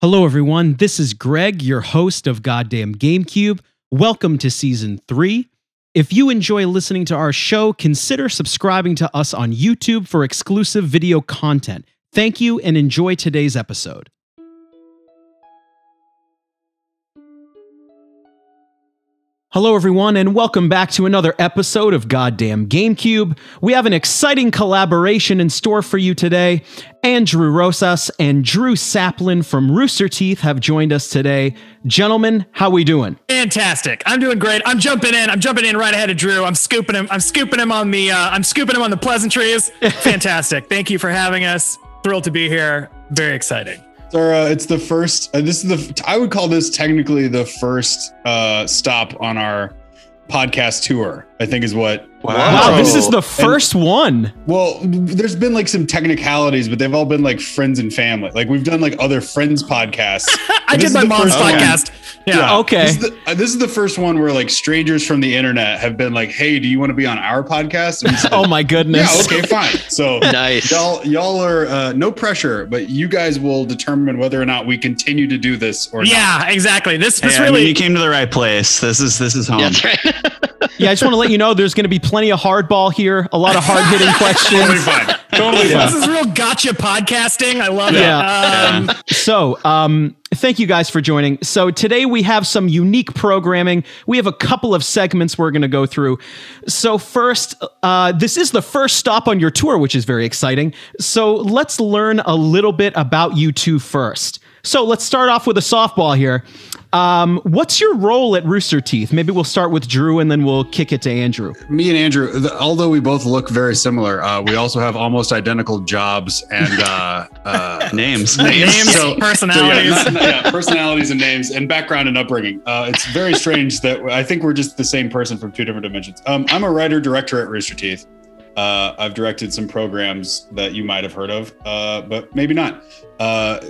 Hello, everyone. This is Greg, your host of Goddamn GameCube. Welcome to season three. If you enjoy listening to our show, consider subscribing to us on YouTube for exclusive video content. Thank you and enjoy today's episode. Hello, everyone, and welcome back to another episode of Goddamn GameCube. We have an exciting collaboration in store for you today. Andrew Rosas and Drew Saplin from Rooster Teeth have joined us today. Gentlemen, how we doing? Fantastic. I'm doing great. I'm jumping in. I'm jumping in right ahead of Drew. I'm scooping him. I'm scooping him on the. Uh, I'm scooping him on the pleasantries. Fantastic. Thank you for having us. Thrilled to be here. Very exciting. Uh, it's the first. Uh, this is the. I would call this technically the first uh, stop on our podcast tour. I think is what. Wow, this is the first one. Well, there's been like some technicalities, but they've all been like friends and family. Like we've done like other friends podcasts. I did my mom's podcast. Yeah. Okay. This is, the, uh, this is the first one where like strangers from the internet have been like, "Hey, do you want to be on our podcast?" And said, Oh my goodness. yeah, okay, fine. So Nice. y'all, y'all are uh, no pressure, but you guys will determine whether or not we continue to do this or not. Yeah, exactly. This this Hey, I mean, really you came to the right place. This is this is home. That's right. Yeah, I just want to let you know there's going to be plenty of hardball here, a lot of hard hitting Totally questions. fine. Totally this fine. is real gotcha podcasting. I love Yeah. it. Um, So, um, thank you guys for joining. So, today we have some unique programming. We have a couple of segments we're going to go through. So, first, uh, this is the first stop on your tour, which is very exciting. So, let's learn a little bit about you two first. So, let's start off with a softball here. Um, what's your role at Rooster Teeth? Maybe we'll start with Drew and then we'll kick it to Andrew. Me and Andrew, th- although we both look very similar, uh, we also have almost identical jobs and uh, uh, Names. Names, personalities. yeah, not- not- yeah, personalities and names and background and upbringing. Uh, it's very strange that I think we're just the same person from two different dimensions. Um, I'm a writer director at Rooster Teeth. Uh, I've directed some programs that you might have heard of, uh, but maybe not. Uh,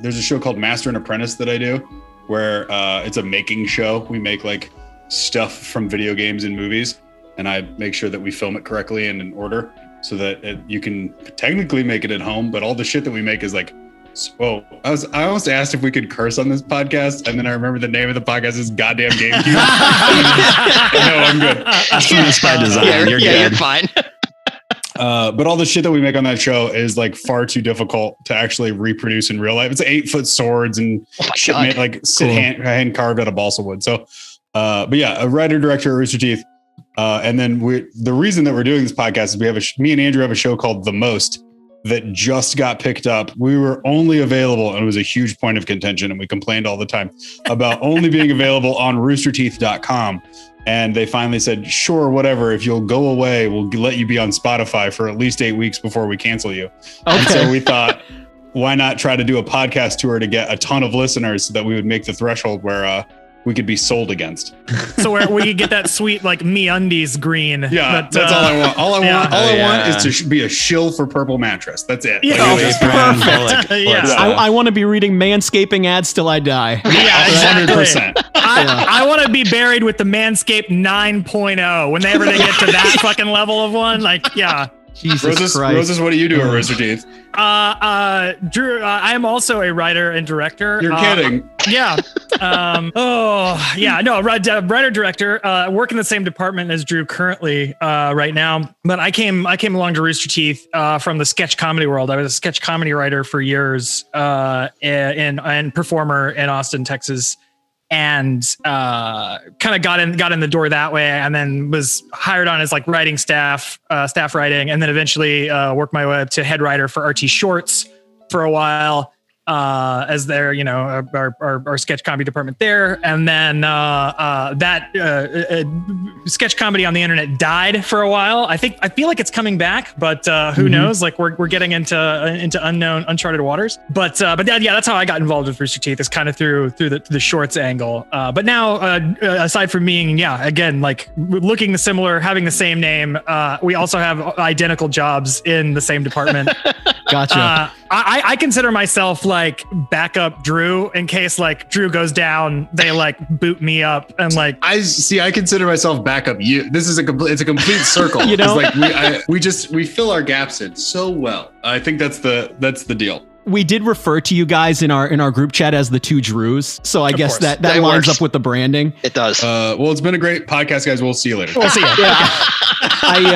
there's a show called Master and Apprentice that I do, where uh, it's a making show. We make like stuff from video games and movies, and I make sure that we film it correctly and in order, so that it, you can technically make it at home. But all the shit that we make is like Oh, I was I almost asked if we could curse on this podcast, and then I remember the name of the podcast is Goddamn GameCube. no, I'm good. That's by design. yeah, you're yeah, good. you're fine. Uh, but all the shit that we make on that show is like far too difficult to actually reproduce in real life. It's eight foot swords and Oh shit made, like sit Cool. hand, hand carved out of balsa wood. So, uh, but yeah, a writer director at Rooster Teeth. Uh, and then we the reason that we're doing this podcast is we have a sh- me and Andrew have a show called The Most that just got picked up. We were only available, and it was a huge point of contention, and we complained all the time about only being available on roosterteeth.com. And they finally said, sure, whatever. If you'll go away, we'll let you be on Spotify for at least eight weeks before we cancel you. And so we thought, why not try to do a podcast tour to get a ton of listeners so that we would make the threshold where uh, we could be sold against? so where we could get that sweet like MeUndies green. Yeah, that, that's uh, all I want. All I yeah. want, all Oh, I yeah. want is to sh- be a shill for Purple Mattress. That's it. Yeah. Like, perfect. Bullock. Yeah. Yeah. I, I want to be reading manscaping ads till I die. Yeah, 100%. I, I want to be buried with the Manscaped 9.0 whenever they get to that fucking level of one. Like, yeah. Jesus Roses, Christ. Roses, what do you do at Rooster Teeth? Uh, uh, Drew, uh, I am also a writer and director. You're Uh, kidding. Yeah. Um, oh, yeah. No, uh, writer director. Uh, work in the same department as Drew currently uh, right now. But I came I came along to Rooster Teeth uh, from the sketch comedy world. I was a sketch comedy writer for years uh, and and performer in Austin, Texas. And uh, kind of got in got in the door that way, and then was hired on as like writing staff, uh, staff writing, and then eventually uh, worked my way up to head writer for RT Shorts for a while uh, as their, you know, our, our, our sketch comedy department there. And then uh, uh, that uh, uh, sketch comedy on the internet died for a while. I think, I feel like it's coming back, but uh, who Mhm. knows? Like we're, we're getting into, into unknown, uncharted waters. But, uh, but that, yeah, that's how I got involved with Rooster Teeth is kind of through, through the, the shorts angle. Uh, but now, uh, aside from being, yeah, again, like looking similar, having the same name, uh, we also have identical jobs in the same department. Gotcha. Uh, I, I consider myself like backup Drew in case like Drew goes down, they like boot me up and like I see. I consider myself backup. You. This is a complete. It's a complete circle. You know? It's like we. I, we just we fill our gaps in so well. I think that's the that's the deal. We did refer to you guys in our in our group chat as the two Drews, so I guess course. that that That lines works. up with the branding. It does. Uh, well, it's been a great podcast, guys. We'll see you later. We'll see you. I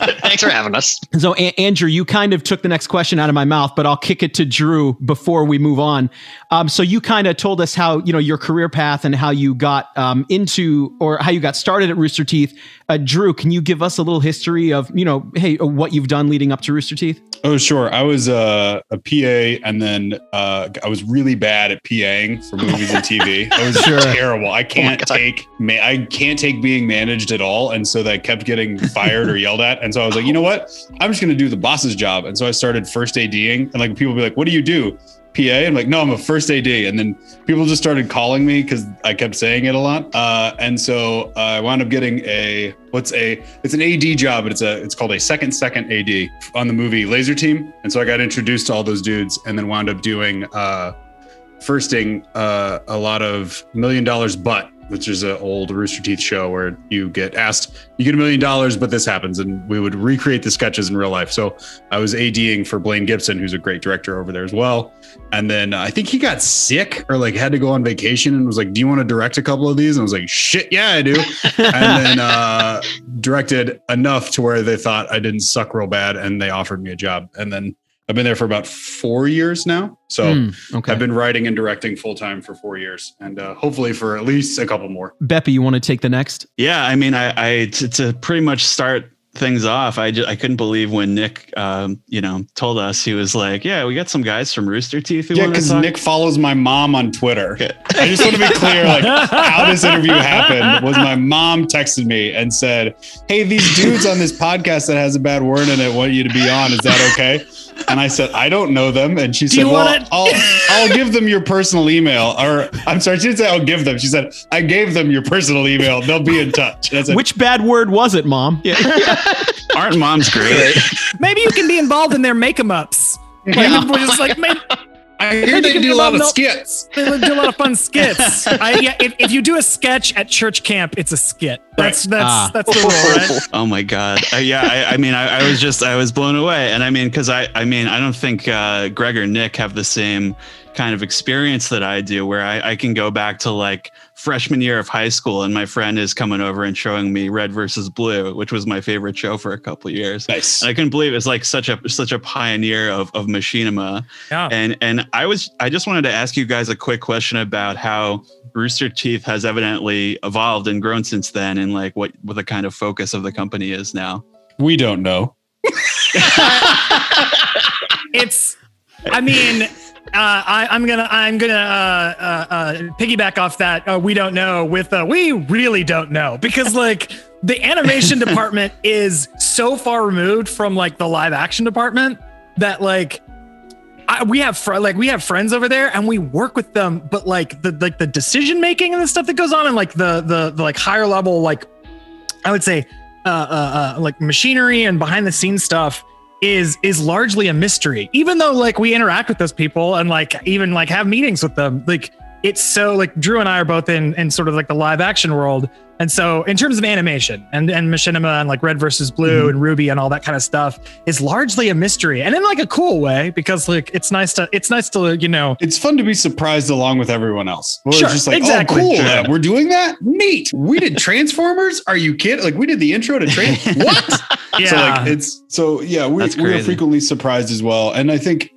um. Thanks for having us. So, A- Andrew, you kind of took the next question out of my mouth, but I'll kick it to Drew before we move on. Um, so, you kind of told us how you know your career path and how you got um, into or how you got started at Rooster Teeth. Uh, Drew, can you give us a little history of you know, hey, uh, what you've done leading up to Rooster Teeth? Oh, sure. I was uh, a PA, and then uh, I was really bad at PAing for movies and TV. I was Sure. terrible. I can't God. take ma- I can't take being managed at all, and so that kept getting fired or yelled at. And so I was like, you know what? I'm just going to do the boss's job. And so I started first ADing, and like people would be like, "What do you do?" PA. I'm like, no, I'm a first AD. And then people just started calling me because I kept saying it a lot. Uh, and so I wound up getting a what's a it's an AD job, but it's a it's called a second second AD on the movie Lazer Team. And so I got introduced to all those dudes, and then wound up doing uh, firsting uh, a lot of Million Dollars But, which is an old Rooster Teeth show where you get asked, you get a million dollars, but this happens, and we would recreate the sketches in real life. So I was ADing for Blaine Gibson, who's a great director over there as well. And then I think he got sick or like had to go on vacation and was like, "Do you want to direct a couple of these?" And I was like, "Shit, yeah, I do." and then uh, directed enough to where they thought I didn't suck real bad, and they offered me a job. And then I've been there for about four years now. So Hmm, okay, I've been writing and directing full time for four years, and uh, hopefully for at least a couple more. Beppy, you want to take the next? Yeah, I mean, I, I to, to pretty much start things off, I just, I couldn't believe when Nick, um, you know, told us he was like, "Yeah, we got some guys from Rooster Teeth who Yeah, because talk." Nick follows my mom on Twitter. Okay. I just want to be clear, like how this interview happened was my mom texted me and said, "Hey, these dudes on this podcast that has a bad word in it want you to be on. Is that okay?" And I said, "I don't know them." And she said, "Well, want it?" I'll I'll give them your personal email." Or I'm sorry, she didn't say I'll give them. She said, "I gave them your personal email. They'll be in touch." And I said, Which bad word was it, Mom? Aren't moms great? Maybe you can be involved in their make 'em ups. Like, people just like, man, I hear they do a lot of skits. they do a lot of fun skits. I, yeah, if, if you do a sketch at church camp, it's a skit. That's that's Ah. that's the rule, right? oh my god uh, yeah I, I mean I, I was just i was blown away and i mean because i i mean i don't think uh greg or nick have the same kind of experience that i do where I, I can go back to like freshman year of high school and my friend is coming over and showing me red versus blue which was my favorite show for a couple of years Nice. and i couldn't believe it's like such a such a pioneer of of machinima Yeah. and and I was I just wanted to ask you guys a quick question about how Rooster Teeth has evidently evolved and grown since then, and like what what the kind of focus of the company is now. We don't know. it's i mean uh, I, I'm gonna I'm gonna uh, uh, uh, piggyback off that. Uh, we don't know with uh, we really don't know because like the animation department is so far removed from like the live action department that like I, we have fr- like we have friends over there and we work with them, but like the like the decision making and the stuff that goes on and like the the, the like higher level like I would say uh, uh, uh, like machinery and behind the scenes stuff is is largely a mystery. Even though like we interact with those people and like even like have meetings with them, like it's so like Drew and I are both in in sort of like the live action world. And so in terms of animation and and machinima and like red versus blue and RWBY and all that kind of stuff is largely a mystery and in like a cool way because like it's nice to it's nice to you know It's fun to be surprised along with everyone else. Where Sure, it's just like, exactly. oh, cool, Sure. uh, we're doing that. Neat. We did Transformers. Are you kidding? Like we did the intro to Trans. what? yeah So like it's so yeah. We That's we are frequently surprised as well, and I think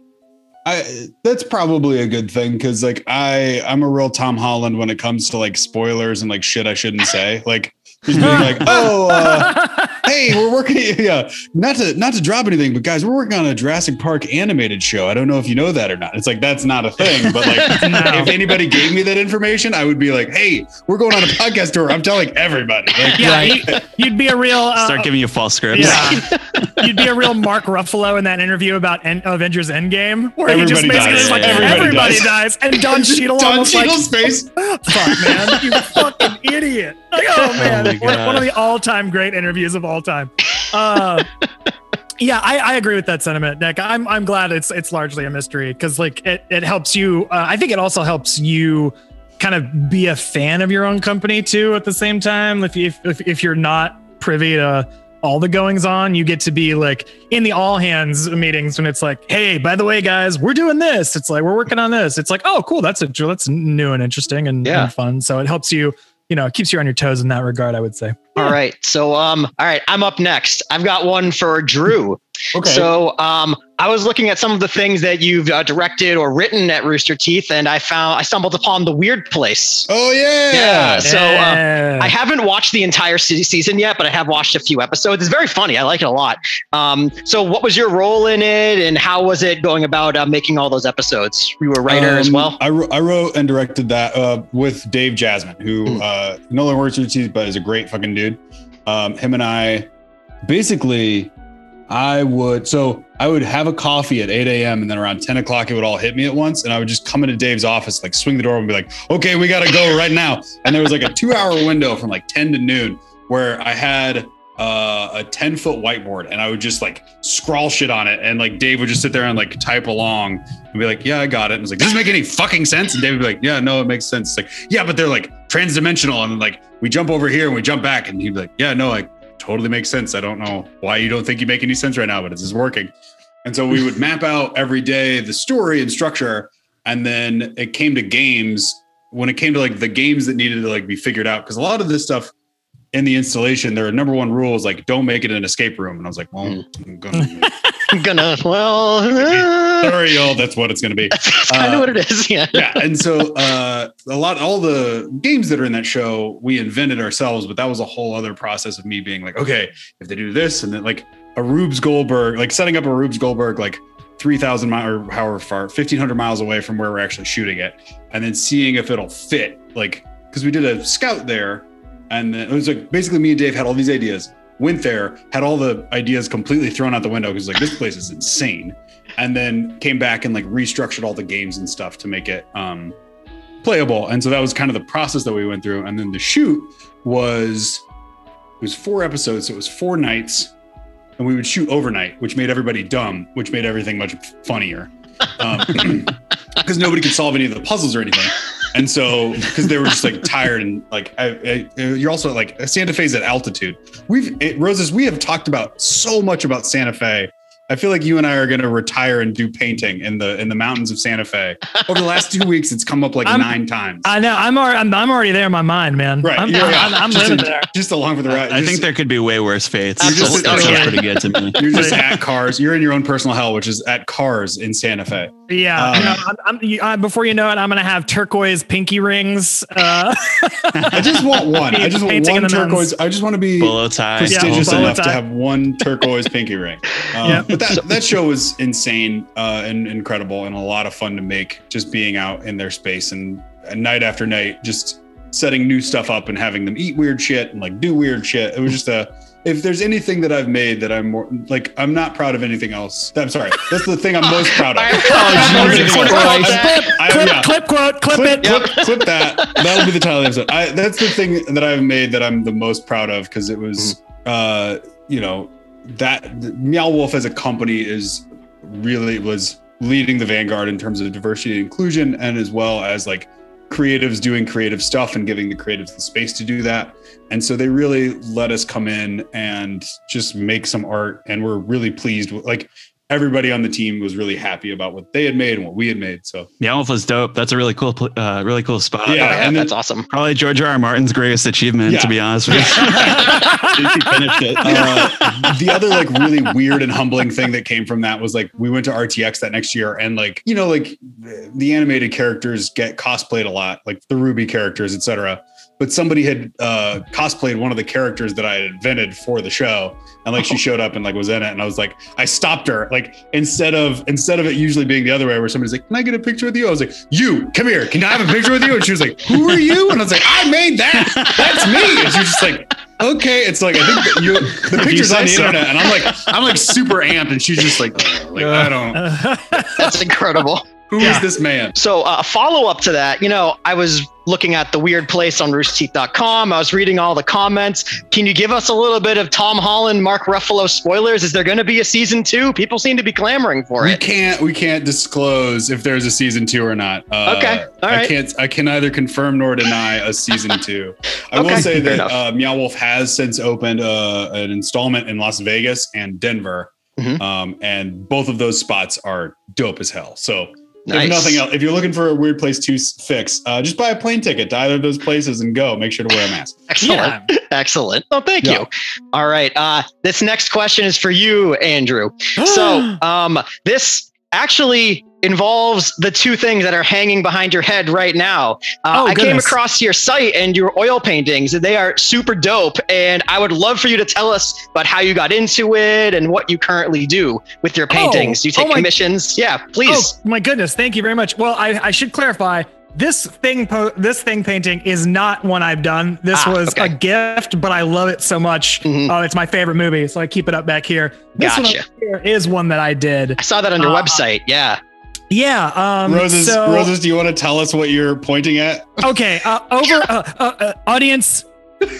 I that's probably a good thing because like I I'm a real Tom Holland when it comes to like spoilers and like shit I shouldn't say. Like just being like, oh. Uh, hey, we're working. Yeah, not to not to drop anything, but guys, we're working on a Jurassic Park animated show. I don't know if you know that or not. It's like that's not a thing, but like No. if anybody gave me that information, I would be like, hey, we're going on a podcast tour. I'm telling everybody. Like, yeah Right. you, you'd be a real uh, Start giving you false scripts. Yeah, you'd be a real Mark Ruffalo in that interview about en- Avengers Endgame, where he just basically dies. is like Everybody everybody, dies. dies. and Don Cheadle Don almost Cheadle's face. like, "Fuck, man, you fucking idiot!" Like, oh man, my one, one of the all-time great interviews of all time. Uh, yeah, I, I agree with that sentiment, Nick. I'm I'm glad it's it's largely a mystery because like it it helps you. Uh, I think it also helps you kind of be a fan of your own company too at the same time. If you, if if you're not privy to all the goings on. You get to be like in the all hands meetings when it's like, hey, by the way, guys, we're doing this. It's like we're working on this. It's like, oh, cool, that's a that's new and interesting and, Yeah. and fun. So it helps you, you know, it keeps you on your toes in that regard. I would say. All right. So um all right, I'm up next. I've got one for Drew. Okay. So um I was looking at some of the things that you've uh, directed or written at Rooster Teeth and I found I stumbled upon The Weird Place. oh yeah. Yeah. So uh, I haven't watched the entire se- season yet, but I have watched a few episodes. It's very funny. I like it a lot. Um, so, what was your role in it, and how was it going about uh, making all those episodes? You were a writer as Um, well. I, wrote, I wrote and directed that uh, with Dave Jasmine, who Mm. uh, no longer works with Rooster Teeth, but is a great fucking dude. Um, him and I, basically, I would so I would have a coffee at 8 a.m. and then around 10 o'clock it would all hit me at once, and I would just come into Dave's office, like swing the door and be like, "Okay, we gotta go right now." And there was like a two-hour window from like 10 to noon where I had uh, a 10 foot whiteboard and I would just like scrawl shit on it. And like Dave would just sit there and like type along and be like, yeah, I got it. And I was like, does this make any fucking sense? And Dave would be like, yeah, no, it makes sense. It's like, yeah, but they're like transdimensional. And like, we jump over here and we jump back. And he'd be like, yeah, no, like totally makes sense. I don't know why you don't think you make any sense right now, but it's just working. And so we would map out every day the story and structure. And then it came to games when it came to like the games that needed to like be figured out. Cause a lot of this stuff in the installation, their number one rule is like, don't make it an escape room. And I was like, well, mm. I'm gonna, gonna, well, uh, sorry, y'all, that's what it's to be. that's kind of Uh, what it is. Yeah. yeah and so uh a lot all the games that are in that show we invented ourselves but that was a whole other process of me being like okay if they do this and then like a rubes goldberg like setting up a rubes goldberg like 3000 miles or however far 1500 miles away from where we're actually shooting it and then seeing if it'll fit like because we did a scout there and then it was like basically me and dave had all these ideas went there had all the ideas completely thrown out the window because like this place is insane. And then came back and like restructured all the games and stuff to make it um playable. And so that was kind of the process that we went through. And then the shoot was it was four episodes so it was four nights. And we would shoot overnight which made everybody dumb which made everything much funnier. Because nobody could solve any of the puzzles or anything and so because they were just like tired and like I, I, you're also like santa fe's at altitude. We've it, roses we have talked about so much about santa fe I feel like you and I are going to retire and do painting in the in the mountains of Santa Fe. Over the last two weeks, it's come up like I'm- nine times. I know. I'm already. I'm, I'm already there in my mind, man. right, I'm, yeah, yeah. I'm, I'm just, living there. just along for the ride. I Just- think there could be way worse fates. Absolutely. That sounds Yeah. pretty good to me. you're just at cars. You're in your own personal hell, which is at cars in Santa Fe. Yeah. Um, no, I'm, I'm, you- uh, before you know it, I'm gonna have turquoise pinky rings. Uh, I just want one. I just want one turquoise. I just want to be Bolo tie. prestigious Yeah, bolo enough to have one turquoise pinky ring. Um, Yeah. But that that show was insane uh, and incredible and a lot of fun to make. Just being out in their space and, and night after night, just setting new stuff up and having them eat weird shit and like do weird shit. It was just a. If there's anything that I've made that I'm more like, I'm not proud of anything else. I'm sorry. That's the thing I'm most proud of. Oh, Jesus Jesus Christ. Christ. I- clip, yeah. clip quote, clip, clip, it. clip, clip that. That'll be the title of the episode. I, that's the thing that I've made that I'm the most proud of because it was, uh, you know, that Meow Wolf as a company is really was leading the vanguard in terms of diversity and inclusion, and as well as like creatives doing creative stuff and giving the creatives the space to do that. And so they really let us come in and just make some art, and we're really pleased with like. Everybody on the team was really happy about what they had made and what we had made. So Yeah, Wolf was dope. That's a really cool, uh, really cool spot. Yeah, Yeah, and then- that's awesome. Probably George R. R. Martin's greatest achievement, Yeah. to be honest with you. he finished it. Uh, the other like really weird and humbling thing that came from that was like we went to RTX that next year and like you know like the animated characters get cosplayed a lot like the RWBY characters etc. But somebody had uh, cosplayed one of the characters that I had invented for the show. And like she showed up and like was in it. And I was like I stopped her. Like instead of instead of it usually being the other way where somebody's like can I get a picture with you? I was like you come here. Can I have a picture with you? And she was like who are you? And I was like I made that. That's me. And she was just like okay. It's like I think that you the pictures on the so. internet. And I'm like I'm like super amped. And she's just like, uh, like I don't That's incredible. Who is Yeah. this man? So uh, a follow up to that, you know, I was looking at the weird place on roosterteeth.com. I was reading all the comments. Can you give us a little bit of Tom Holland, Mark Ruffalo spoilers? Is there going to be a season two? People seem to be clamoring for We it. can't we can't disclose if there's a season two or not. Uh, Okay, all I can't I can neither confirm nor deny a season two. I will say fair that enough. uh, Meow Wolf has since opened uh, an installment in Las Vegas and Denver, Mhm. um, and both of those spots are dope as hell. So. Nice. If nothing else, if you're looking for a weird place to fix, uh, just buy a plane ticket to either of those places and go. Make sure to wear a mask. Excellent. Yeah. Excellent. Oh, thank Yeah. you. All right. Uh, this next question is for you, Andrew. So, um, this actually involves the two things that are hanging behind your head right now. Uh, Oh, I came across your site and your oil paintings. They are super dope, and I would love for you to tell us about how you got into it and what you currently do with your paintings. do you oh take my- commissions? Yeah, please. Oh my goodness! Thank you very much. Well, I, I should clarify. This thing, po- this thing painting is not one I've done. This Ah, was okay. a gift, but I love it so much. Mhm. Uh, it's my favorite movie, so I keep it up back here. This one Gotcha. up here is one that I did. I saw that on your uh, website. Yeah. Yeah. Um, Roses, so, Roses, do you want to tell us what you're pointing at? okay. Uh, over uh, uh, uh, audience,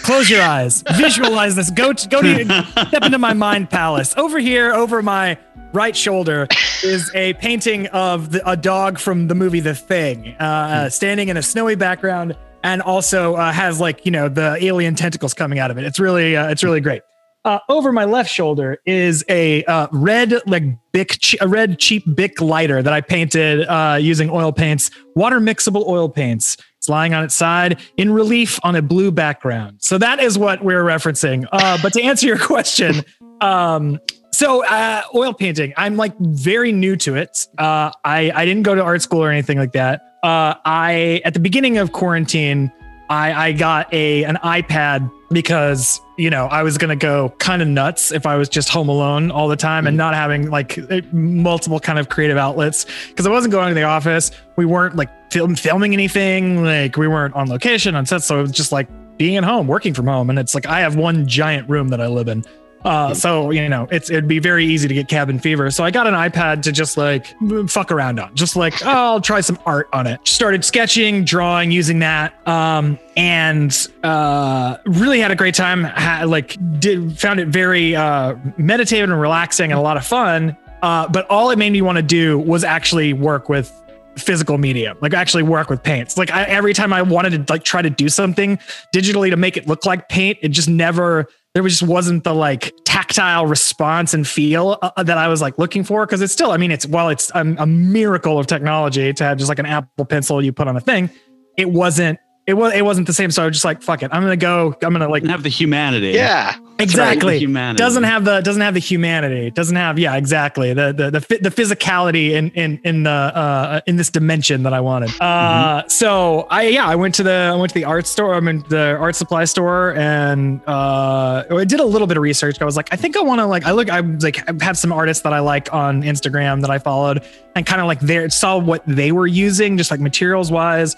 close your eyes. Visualize this. Go to, go to step into my mind palace. Over here, over my right shoulder, is a painting of the, a dog from the movie The Thing, uh, uh, standing in a snowy background, and also uh, has like you know the alien tentacles coming out of it. It's really uh, it's really great. Uh, over my left shoulder is a uh, red like Bic, a red cheap Bic lighter that I painted uh, using oil paints, water mixable oil paints. It's lying on its side in relief on a blue background. So that is what we're referencing. Uh, but to answer your question, um, so uh, oil painting, I'm like very new to it. Uh, I I didn't go to art school or anything like that. I at the beginning of quarantine, I I got a an iPad because you know I was gonna go kind of nuts if I was just home alone all the time and not having like uh, multiple kind of creative outlets because I wasn't going to the office. We weren't like film filming anything. Like we weren't on location on set, so it was just like being at home, working from home, and it's like I have one giant room that I live in. Uh, so you know, it's it'd be very easy to get cabin fever. So I got an iPad to just like fuck around on, just like oh, I'll try some art on it. Started sketching, drawing, using that, um, and uh, really had a great time. Ha- like did found it very uh, meditative and relaxing and a lot of fun. Uh, but all it made me want to do was actually work with physical media like actually work with paints like I, every time i wanted to like try to do something digitally to make it look like paint it just never there just wasn't the like tactile response and feel uh, that i was like looking for because it's still i mean it's well it's a, a miracle of technology to have just like an apple pencil you put on a thing it wasn't it was it wasn't the same so i was just like fuck it. I'm gonna go i'm gonna like have the humanity. Yeah. exactly. The humanity. doesn't have the doesn't have the humanity. Doesn't have yeah exactly. The the the, the physicality in in in the uh in this dimension that i wanted. Uh so i yeah i went to the i went to the art store i mean the art supply store and uh i did a little bit of research i was like i think i want to like i look i was like I have some artists that i like on instagram that i followed and kind of like there saw what they were using just like materials wise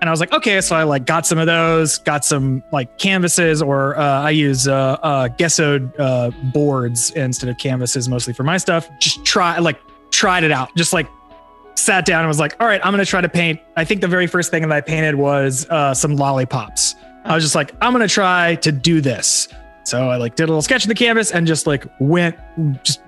and I was like, okay, so I like got some of those, got some like canvases, or uh, I use uh, uh, Gesso uh, boards instead of canvases mostly for my stuff. Just try like tried it out, just like sat down and was like, all right, I'm gonna try to paint. I think the very first thing that I painted was uh, some lollipops. I was just like, I'm gonna try to do this. So I like did a little sketch of the canvas and just like went, just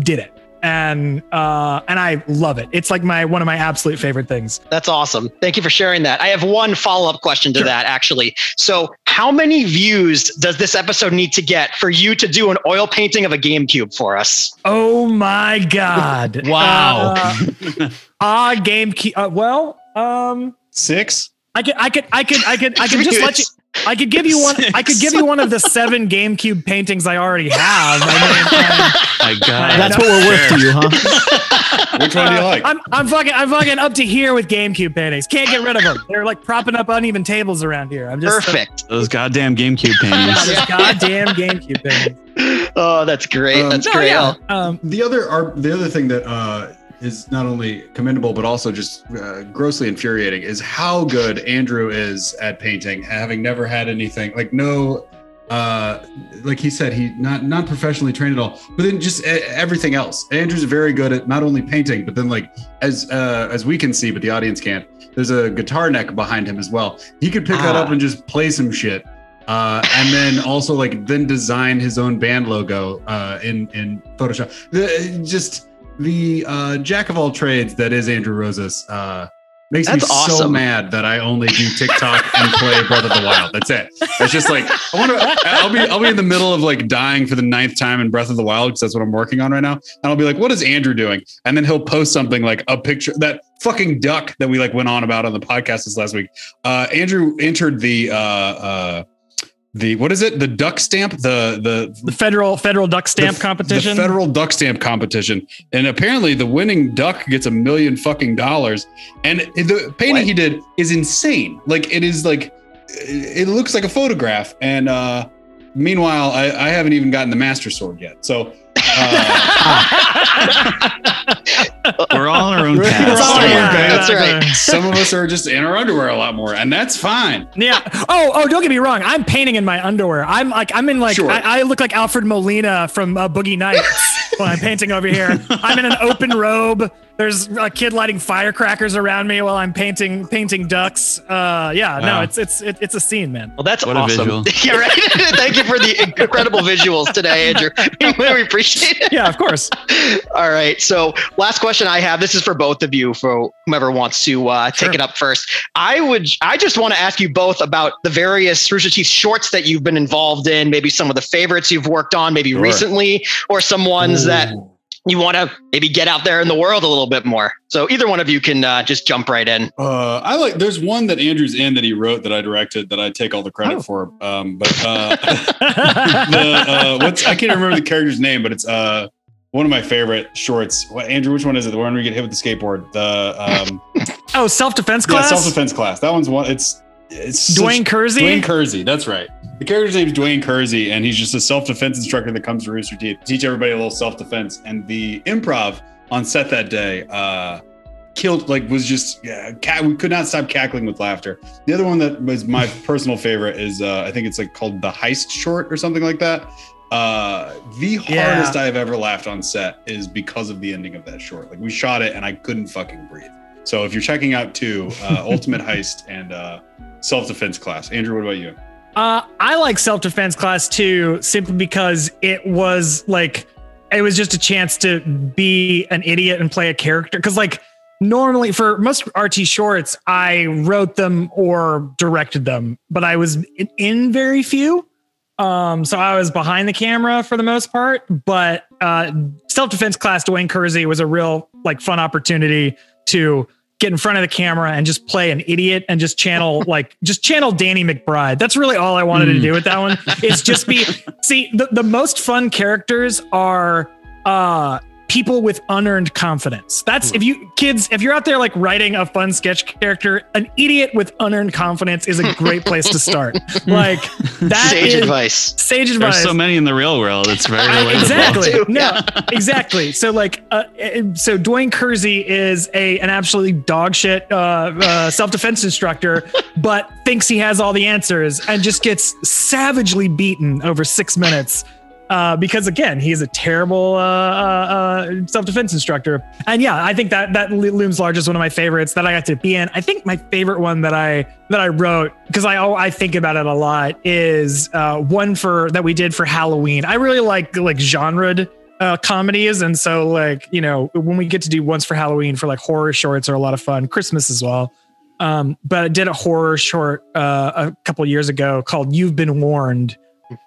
did it. And uh, and I love it. It's like my one of my absolute favorite things. That's awesome. Thank you for sharing that. I have one follow up question to Sure. that, actually. So, how many views does this episode need to get for you to do an oil painting of a GameCube for us? Oh my god! Wow. Uh, ah, game key. Uh, well, um, Six? I could, I could, I could, I could, I could just let you. I could give you one. I could give you one of the seven GameCube paintings I already have. I My God. That's what we're worth to you, huh? Which one do you like? am I'm fucking, I'm fucking up to here with GameCube paintings. Can't get rid of them. They're like propping up uneven tables around here. I'm just Perfect. Those goddamn GameCube Uh, paintings. those goddamn GameCube paintings. Oh, that's great. Um, that's No, great. yeah. Um, the other are the other thing that uh, is not only commendable but also just uh, grossly infuriating is how good Andrew is at painting, having never had anything like no uh, like he said, he not not professionally trained at all, but then just everything else. Andrew's very good at not only painting, but then like as uh, as we can see, but the audience can't. There's a guitar neck behind him as well. He could pick that Ah. up and just play some shit. Uh, and then also like then design his own band logo uh, in in Photoshop. The, just the uh, jack of all trades that is Andrew Rosas uh, makes me That's so mad that I only do TikTok and play Breath of the Wild. That's it. It's just like I want to. I'll be I'll be in the middle of like dying for the ninth time in Breath of the Wild because that's what I'm working on right now. And I'll be like, "What is Andrew doing?" And then he'll post something like a picture that fucking duck that we like went on about on the podcast this last week. Uh, Andrew entered the uh, uh, the what is it? The duck stamp. The the The federal federal duck stamp the- competition. The federal duck stamp competition. And apparently the winning duck gets a million fucking dollars. And the painting What? he did is insane. Like it is like it looks like a photograph. And uh meanwhile, I, I haven't even gotten the master sword yet. So uh, We're all on our own We're paths. all on our Don't own worry. That's right. some of us are just in our underwear a lot more, and that's fine. Yeah. Oh, oh, don't get me wrong. I'm painting in my underwear. I'm like, I'm in like, Sure. I, I look like Alfred Molina from uh, Boogie Nights when I'm painting over here. I'm in an open robe. There's a kid lighting firecrackers around me while I'm painting painting ducks. Uh, yeah. No, it's it's it, it's a scene, man. Well, that's What a awesome. visual. yeah, right. Thank you for the incredible visuals today, Andrew. we appreciate it. Yeah, of course. All right. So, last question I have. This is for both of you, for whomever wants to uh, Sure. take it up first. I would. I just want to ask you both about the various Rooster Teeth shorts that you've been involved in. Maybe some of the favorites you've worked on, maybe Sure. recently, or some ones that you want to maybe get out there in the world a little bit more. So, either one of you can uh, just jump right in. Uh, I like. There's one that Andrew's in that he wrote that I directed that I take all the credit Oh. for. Um, but uh, the uh, what's I can't remember the character's name, but it's uh one of my favorite shorts. What, Andrew, which one is it? The one where you get hit with the skateboard. The um, oh, self defense yeah, class. self defense class. That one's one. It's it's Dwayne Kersey. Dwayne Kersey. That's right. The character's name is Dwayne Kersey, and he's just a self defense instructor that comes to Rooster Teeth to teach everybody a little self defense. And the improv on set that day uh, killed, like, was just yeah, cat. We could not stop cackling with laughter. The other one that was my personal favorite is uh, I think it's like called the Heist short or something like that. Uh, the Yeah. hardest I have ever laughed on set is because of the ending of that short. Like we shot it and I couldn't fucking breathe. So if you're checking out two, uh, Ultimate Heist and uh, Self Defense Class, Andrew, what about you? Uh, I like self defense class too, simply because it was like it was just a chance to be an idiot and play a character. Because like normally for most RT shorts, I wrote them or directed them, but I was in, very few. Um, so I was behind the camera for the most part. But uh, self defense class Dwayne Kersey was a real like fun opportunity to get in front of the camera and just play an idiot and just channel like just channel Danny McBride. That's really all I wanted to Mm. do with that one. It's just be see the, the most fun characters are uh people with unearned confidence. That's if you kids, if you're out there like writing a fun sketch character, an idiot with unearned confidence is a great place to start. Like that Sage is- advice. Sage advice. There's advice. so many in the real world. It's very I- relatable. exactly. too. No, exactly. So like, uh, uh, so Dwayne Kersey is a an absolutely dog shit uh, uh, self defense instructor, but thinks he has all the answers and just gets savagely beaten over six minutes. Uh, because again, he's a terrible uh, uh, uh, self-defense instructor, and yeah, I think that that looms large as one of my favorites that I got to be in. I think my favorite one that I that I wrote because I I think about it a lot is uh, one for that we did for Halloween. I really like like genred uh, comedies, and so like you know when we get to do ones for Halloween for like horror shorts are a lot of fun. Christmas as well. Um, but I did a horror short uh, a couple years ago called "You've Been Warned,"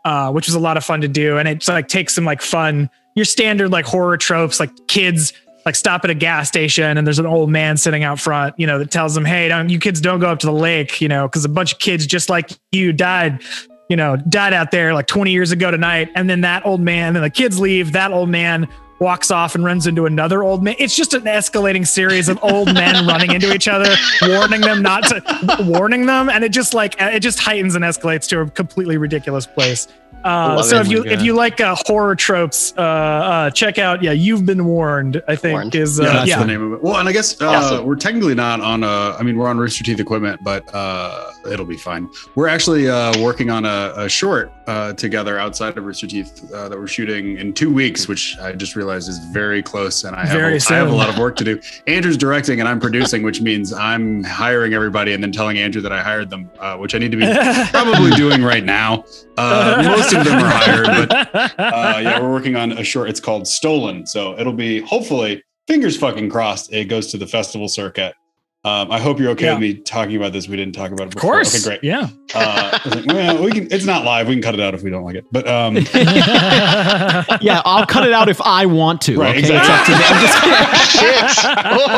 uh, which was a lot of fun to do, and it's like takes some like fun your standard like horror tropes, like kids like stop at a gas station and there's an old man sitting out front, you know, that tells them, "Hey, don't you kids don't go up to the lake," you know, because a bunch of kids just like you died. You know, died out there like 20 years ago tonight. And then that old man, and the kids leave. That old man walks off and runs into another old man. It's just an escalating series of old men running into each other, warning them not to, warning them, and it just like it just heightens and escalates to a completely ridiculous place. Uh, so it. if you Oh if you like uh, horror tropes, uh, uh, check out yeah, you've been warned. I think Warned. is yeah, uh, that's yeah. the name of it. Well, and I guess uh, Awesome. we're technically not on a. I mean, we're on Rooster Teeth equipment, but uh, it'll be fine. We're actually uh, working on a, a short uh, together outside of Rooster Teeth uh, that we're shooting in two weeks, which I just realized is very close, and I have, a, I have a lot of work to do. Andrew's directing, and I'm producing, which means I'm hiring everybody and then telling Andrew that I hired them, uh, which I need to be probably doing right now. Uh, most of them are hired, but uh, yeah, we're working on a short. It's called Stolen, so it'll be hopefully fingers fucking crossed. It goes to the festival circuit. Um, I hope you're okay Yeah. with me talking about this. We didn't talk about it Of before. course. Okay, great. Yeah. Uh, like, well, we can. It's not live. We can cut it out if we don't like it. But um, yeah, I'll cut it out if I want to. Right, okay, it's up to me. I'm just kidding. Shit.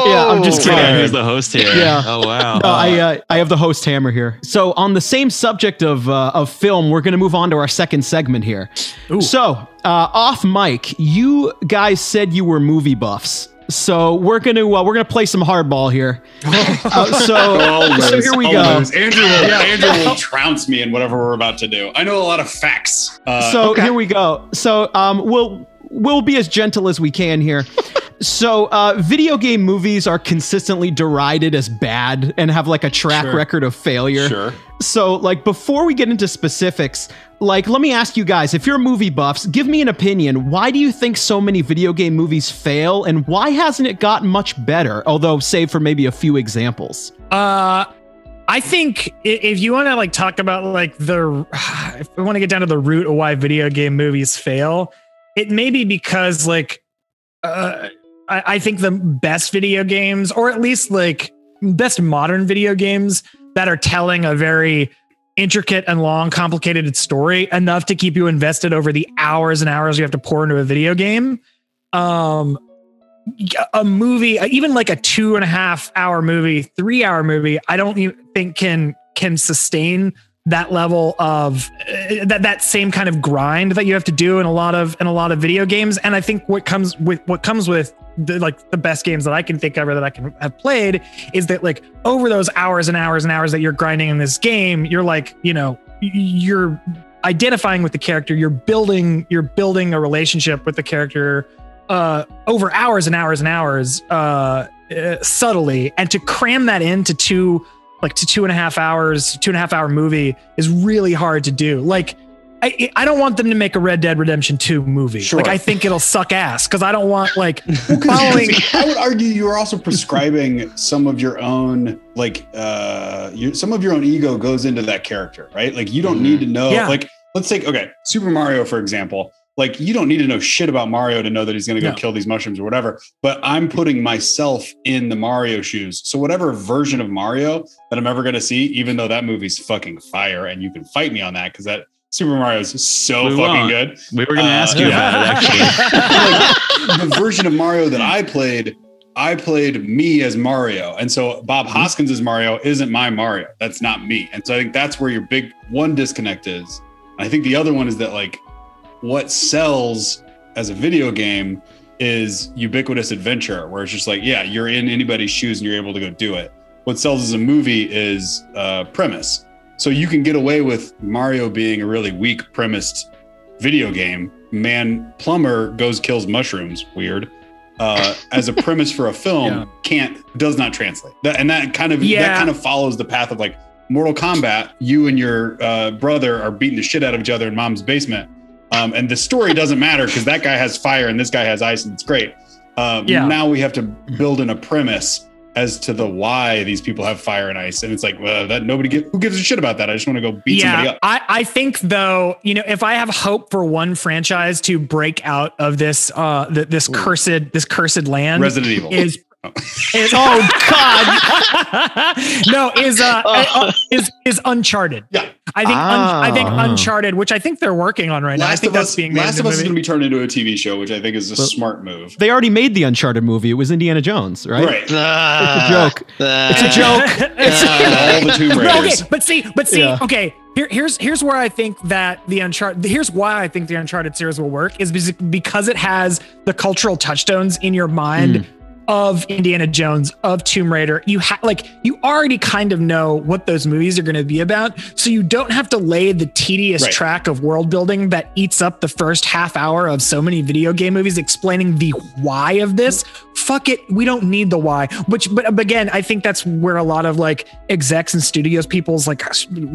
Yeah, I'm just kidding. Yeah, who's the host here? Yeah. Oh wow. No, I uh, I have the host hammer here. So on the same subject of uh, of film, we're going to move on to our second segment here. Ooh. So uh, off mic, you guys said you were movie buffs. So we're gonna uh, we're gonna play some hardball here. Uh, so I'll so lose. here we I'll go. lose. Andrew will. Andrew will trounce me in whatever we're about to do. I know a lot of facts. Uh, so okay. here we go. So um, we'll we'll be as gentle as we can here. so uh, video game movies are consistently derided as bad and have like a track Sure. record of failure. sure. So, like, before we get into specifics, like, let me ask you guys if you're movie buffs, give me an opinion. Why do you think so many video game movies fail, and why hasn't it gotten much better? Although, save for maybe a few examples. Uh, I think if you want to like talk about like the, if we want to get down to the root of why video game movies fail, it may be because like, uh, I, I think the best video games, or at least like best modern video games that are telling a very intricate and long, complicated story enough to keep you invested over the hours and hours you have to pour into a video game. Um, a movie, even like a two and a half hour movie, three hour movie, I don't think can can sustain that level of uh, that that same kind of grind that you have to do in a lot of in a lot of video games. And I think what comes with what comes with the, like the best games that I can think of or that I can have played is that like over those hours and hours and hours that you're grinding in this game, you're like you know you're identifying with the character, you're building you're building a relationship with the character uh, over hours and hours and hours uh, uh, subtly, and to cram that into two like to two and a half hours, two and a half hour movie is really hard to do. Like. I, I don't want them to make a Red Dead Redemption 2 movie. Sure. Like I think it'll suck ass because I don't want like Well, 'cause- following. 'cause I would argue you are also prescribing some of your own, like, uh, your, some of your own ego goes into that character, right? Like, you don't Mhm. need to know. Yeah. Like, let's take okay, Super Mario for example. Like, you don't need to know shit about Mario to know that he's going to go No. kill these mushrooms or whatever. But I'm putting myself in the Mario shoes. So whatever version of Mario that I'm ever going to see, even though that movie's fucking fire, and you can fight me on that because that Super Mario is so We fucking won't. good we were gonna Uh, ask you yeah. about it actually. like, the version of Mario that I played, I played me as Mario. And so Bob Hoskins as Mario isn't my Mario. That's not me. And so I think that's where your big one disconnect is. I think the other one is that like what sells as a video game is ubiquitous adventure, where it's just like, yeah, you're in anybody's shoes and you're able to go do it. What sells as a movie is uh, premise. So you can get away with Mario being a really weak premised video game. Man, plumber goes kills mushrooms. Weird. Uh, as a premise for a film, Yeah. can't does not translate. That and that kind of that kind of follows the path of like Mortal Kombat. You and your uh, brother are beating the shit out of each other in mom's basement, um, and the story doesn't matter because that guy has fire and this guy has ice, and it's great. Um, Yeah. Now we have to build in a premise as to the why these people have fire and ice, and it's like, well, that nobody give, who gives a shit about that. I just want to go beat somebody yeah, up. I, I think though, you know, if I have hope for one franchise to break out of this uh th- this Ooh. cursed this cursed land Resident Evil. is. Is oh god no is uh, uh, is is uncharted Yeah. i think un- i think Ah. uncharted which i think they're working on right now i think that's Us, being made Last into of Us is going to be turned into a TV show, which I think is a Well- smart move. They already made the Uncharted movie. It was Indiana Jones, right? Right. It's a joke. Uh, It's a joke. it's All the Tomb No, okay, but see, but see, Yeah. okay. Here, here's here's where I think that the Uncharted. Here's why I think the Uncharted series will work is because- because it has the cultural touchstones in your mind of Indiana Jones, of Tomb Raider. You have like you already kind of know what those movies are going to be about, so you don't have to lay the tedious Right. track of world building that eats up the first half hour of so many video game movies explaining the why of this. Fuck it, we don't need the why. Which, but but again, I think that's where a lot of like execs and studios people's like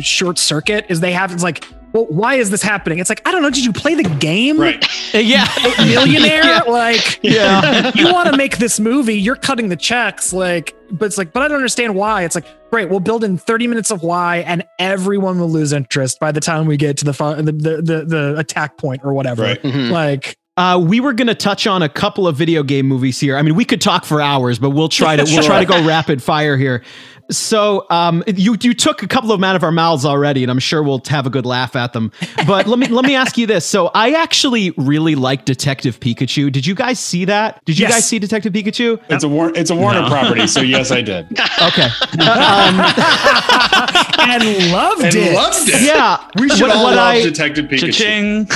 short circuit is they have it's like. Well, why is this happening? It's like I don't know. Did you play the game? Right. Yeah. millionaire Yeah. like Yeah. you want to make this movie you're cutting the checks like but it's like but i don't understand why it's like great we'll build in 30 minutes of why and everyone will lose interest by the time we get to the fu- the the, the, the attack point or whatever Right. Mhm. like Uh, we were going to touch on a couple of video game movies here. I mean, we could talk for hours, but we'll try to we'll try to go rapid fire here. So, um, you you took a couple of them out of our mouths already, and I'm sure we'll have a good laugh at them. But let me let me ask you this. So, I actually really like Detective Pikachu. Did you guys see that? Did you Yes. guys see Detective Pikachu? It's a War- it's a Warner No. property, so yes, I did. Okay. um, and loved And it loved it. yeah. We should what, all what love I, Detective Pikachu.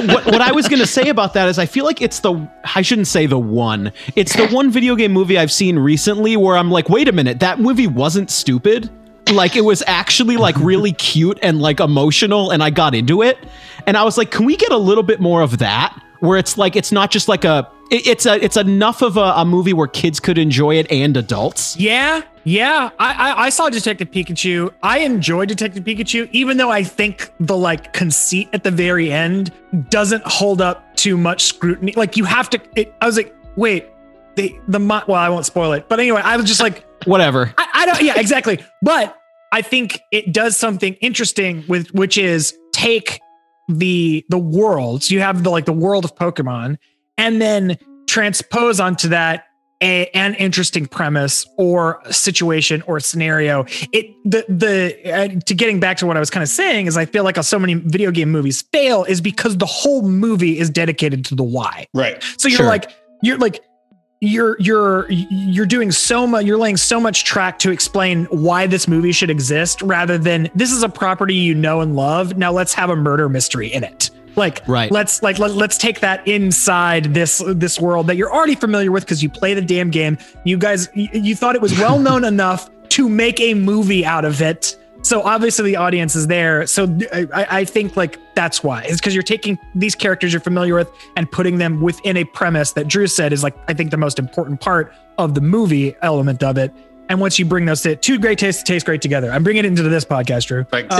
What, what I was going to say about that is I feel like it's the I shouldn't say the one. It's the one video game movie I've seen recently where I'm like, wait a minute, that movie wasn't stupid. Like it was actually like really cute and like emotional and I got into it. And I was like, can we get a little bit more of that? Where it's like it's not just like a it- it's a it's enough of a, a movie where kids could enjoy it and adults. yeah yeah I, I i saw detective pikachu i enjoyed detective pikachu even though i think the like conceit at the very end doesn't hold up to much scrutiny like you have to it, i was like wait the the well i won't spoil it but anyway i was just like Whatever. I, I don't yeah exactly but i think it does something interesting with which is take the the worlds you have the like the world of pokemon and then transpose onto that a, an interesting premise or situation or scenario it the the uh, to getting back to what i was kind of saying is i feel like so many video game movies fail is because the whole movie is dedicated to the why Right. so you're Sure. like you're like you're you're you're doing so much you're laying so much track to explain why this movie should exist rather than this is a property you know and love now let's have a murder mystery in it. Like Right. let's like let, let's take that inside this this world that you're already familiar with because you play the damn game. You guys you, you thought it was well known enough to make a movie out of it so obviously the audience is there. So i, I- think like that's why. It's because you're taking these characters you're familiar with and putting them within a premise that drew said is like i think the most important part of the movie element of it and once you bring those to two great tastes taste great together i'm bringing it into this podcast drew Thanks.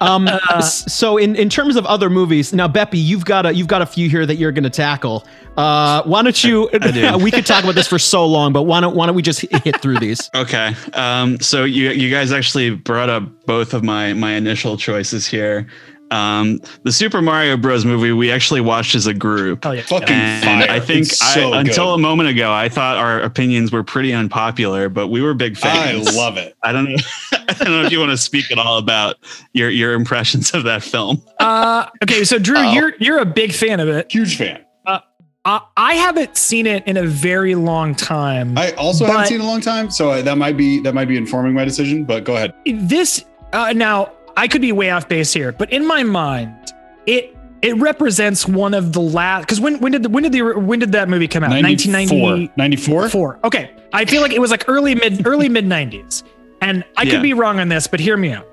Um, s- so in, in terms of other movies, now Beppy, you've got a you've got a few here that you're going to tackle. Uh, why don't you? do. we could talk about this for so long, but why don't why don't we just hit hit through these? Okay. Um, so you you guys actually brought up both of my my initial choices here. Um, the Super Mario Bros. movie we actually watched as a group. Hell yeah. Fucking And fire. I think It's I, so until a moment ago, I thought our opinions were pretty unpopular, but we were big fans. I love it. I don't know. I don't know if you want to speak at all about your your impressions of that film. uh okay so drew Oh. you're you're a big fan of it Huge fan. uh, i haven't seen it in a very long time I also haven't seen it in a long time, so I, that might be that might be informing my decision. But go ahead. this uh, now I could be way off base here, but in my mind, it it represents one of the last because when when did the when did the when did that movie come out? 1994. 94. Okay, I feel like it was like early mid early mid 90s, and I Yeah. could be wrong on this, but hear me out.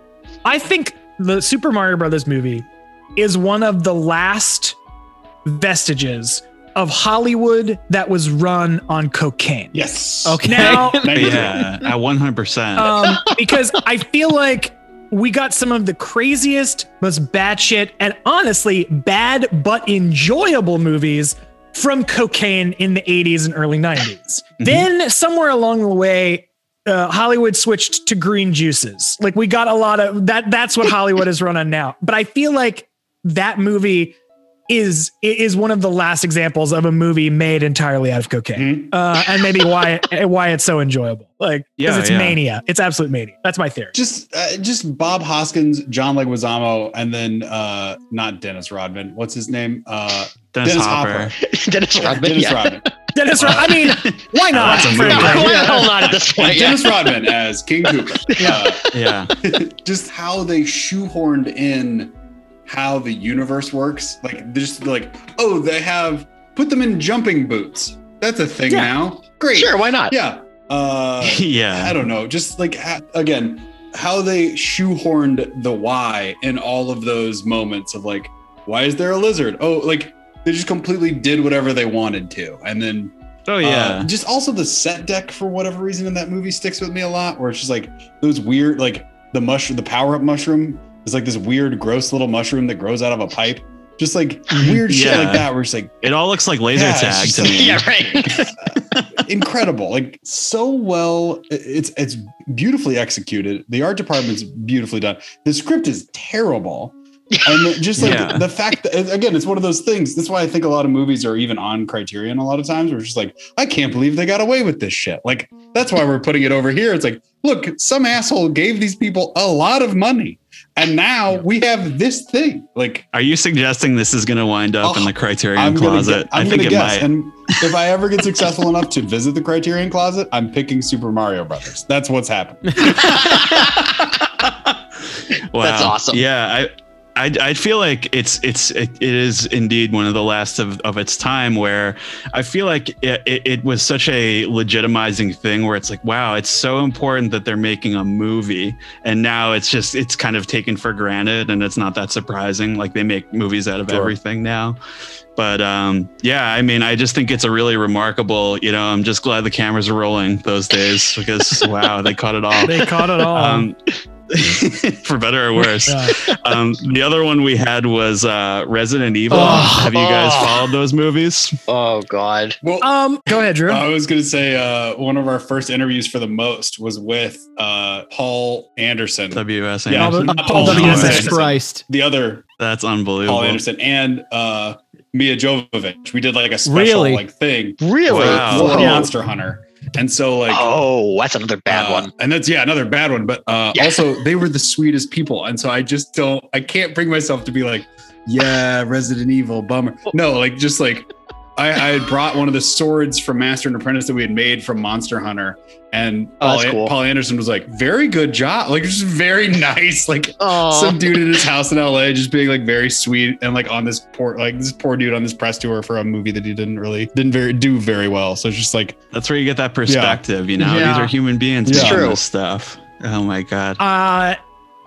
I think the Super Mario Brothers movie is one of the last vestiges of Hollywood that was run on cocaine. Yes. Okay. Now, Yeah, at one hundred percent. um, because I feel like we got some of the craziest, most batshit, and honestly bad but enjoyable movies from cocaine in the 80s and early 90s. Then somewhere along the way, uh, Hollywood switched to green juices. Like we got a lot of that. That's what Hollywood is run on now. But I feel like that movie is is one of the last examples of a movie made entirely out of cocaine, uh, and maybe why why it's so enjoyable. Like because Yeah, it's yeah. mania. It's absolute mania. That's my theory. Just uh, just Bob Hoskins, John Leguizamo, and then uh not Dennis Rodman. What's his name? Uh Dennis, Dennis Hopper. Hopper. Dennis Rodman. Dennis yeah. Rodman. Dennis. Rod- I mean, why not? That's a frankly? movie. Why the hell not at this point? Yeah. Dennis Rodman as King Koopa. Uh, yeah. just how they shoehorned in how the universe works. Like just like, oh, they have put them in jumping boots. That's a thing Yeah. now. Great. Sure, why not? Yeah. Uh, yeah. I don't know. Just like again, how they shoehorned the why in all of those moments of like, why is there a lizard? Oh, like they just completely did whatever they wanted to, and then Oh uh, yeah. just also the set deck for whatever reason in that movie sticks with me a lot. Where it's just like those weird, like the mushroom, the power up mushroom is like this weird, gross little mushroom that grows out of a pipe. Just like weird shit like that. Where it's like it all looks like laser Yeah, tag to like- me. Yeah, right. incredible, like so well. It's it's beautifully executed. The art department's beautifully done. The script is terrible. And just like Yeah. the fact that again, it's one of those things. That's why I think a lot of movies are even on Criterion a lot of times. we're just like, I can't believe they got away with this shit. Like that's why we're putting it over here. It's like, look, some asshole gave these people a lot of money, and now we have this thing. Like Are you suggesting this is going to wind up in Oh, the Criterion I'm gonna, closet? get, I'm I think gonna it guess. might. And if I ever get successful enough to visit the Criterion closet, I'm picking Super Mario Brothers. That's what's happening. Wow. That's awesome. Yeah, I, I, I feel like it's it's it, it is indeed one of the last of, of its time where I feel like it, it, it was such a legitimizing thing where it's like wow it's so important that they're making a movie and now it's just it's kind of taken for granted and it's not that surprising like they make movies out of Sure. everything now but um yeah i mean i just think it's a really remarkable you know i'm just glad the cameras are rolling those days because wow they caught it all They caught it all. um, for better or worse. Yeah. Um, the other one we had was uh, Resident Evil. Oh. Have you guys Oh. followed those movies? oh God. Well, Um, go ahead, Drew. I was gonna say uh, one of our first interviews for the most was with uh, Paul Anderson, WS Anderson. Not Paul Paul W. Anderson. Christ. the other That's unbelievable. Paul Anderson, and uh, Milla Jovovich. We did like a special Really? like thing Really? Wow. Monster Hunter, and so like Oh, that's another bad Uh, one. And that's yeah, another bad one. But uh, Yeah. also they were the sweetest people, and so I just don't. I can't bring myself to be like, yeah, Resident Evil, bummer. No, like just like I, I had brought one of the swords from Master and Apprentice that we had made from Monster Hunter, and Oh, Paul, cool. Paul Anderson was like, very good job, like just very nice, like. Oh, Some dude in his house in LA just being like very sweet and like on this poor like this poor dude on this press tour for a movie that he didn't really didn't very do very well. So it's just like That's where you get that perspective. You know, Yeah. these are human beings Yeah. doing True. stuff. Oh my god. Uh,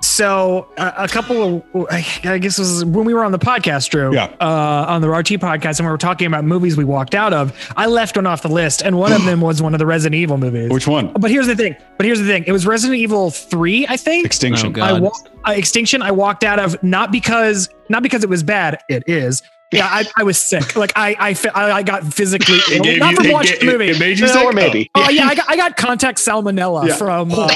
so a, a couple of, I I guess this was when we were on the podcast, Drew. Yeah. Uh, on the RT podcast, and we were talking about movies we walked out of. I left one off the list, and one of them was one of the Resident Evil movies. which one? But here's the thing. But here's the thing. It was Resident Evil three, I think. Extinction. Oh, God. I wa- uh, Extinction. I walked out of not because not because it was bad. It is. Yeah, I, I was sick. Like I I, I, I got physically ill. gave Not you- from watching ga- the movie. It, made you No, sick? or maybe. Oh yeah, I got I got contact salmonella Yeah. from. Uh,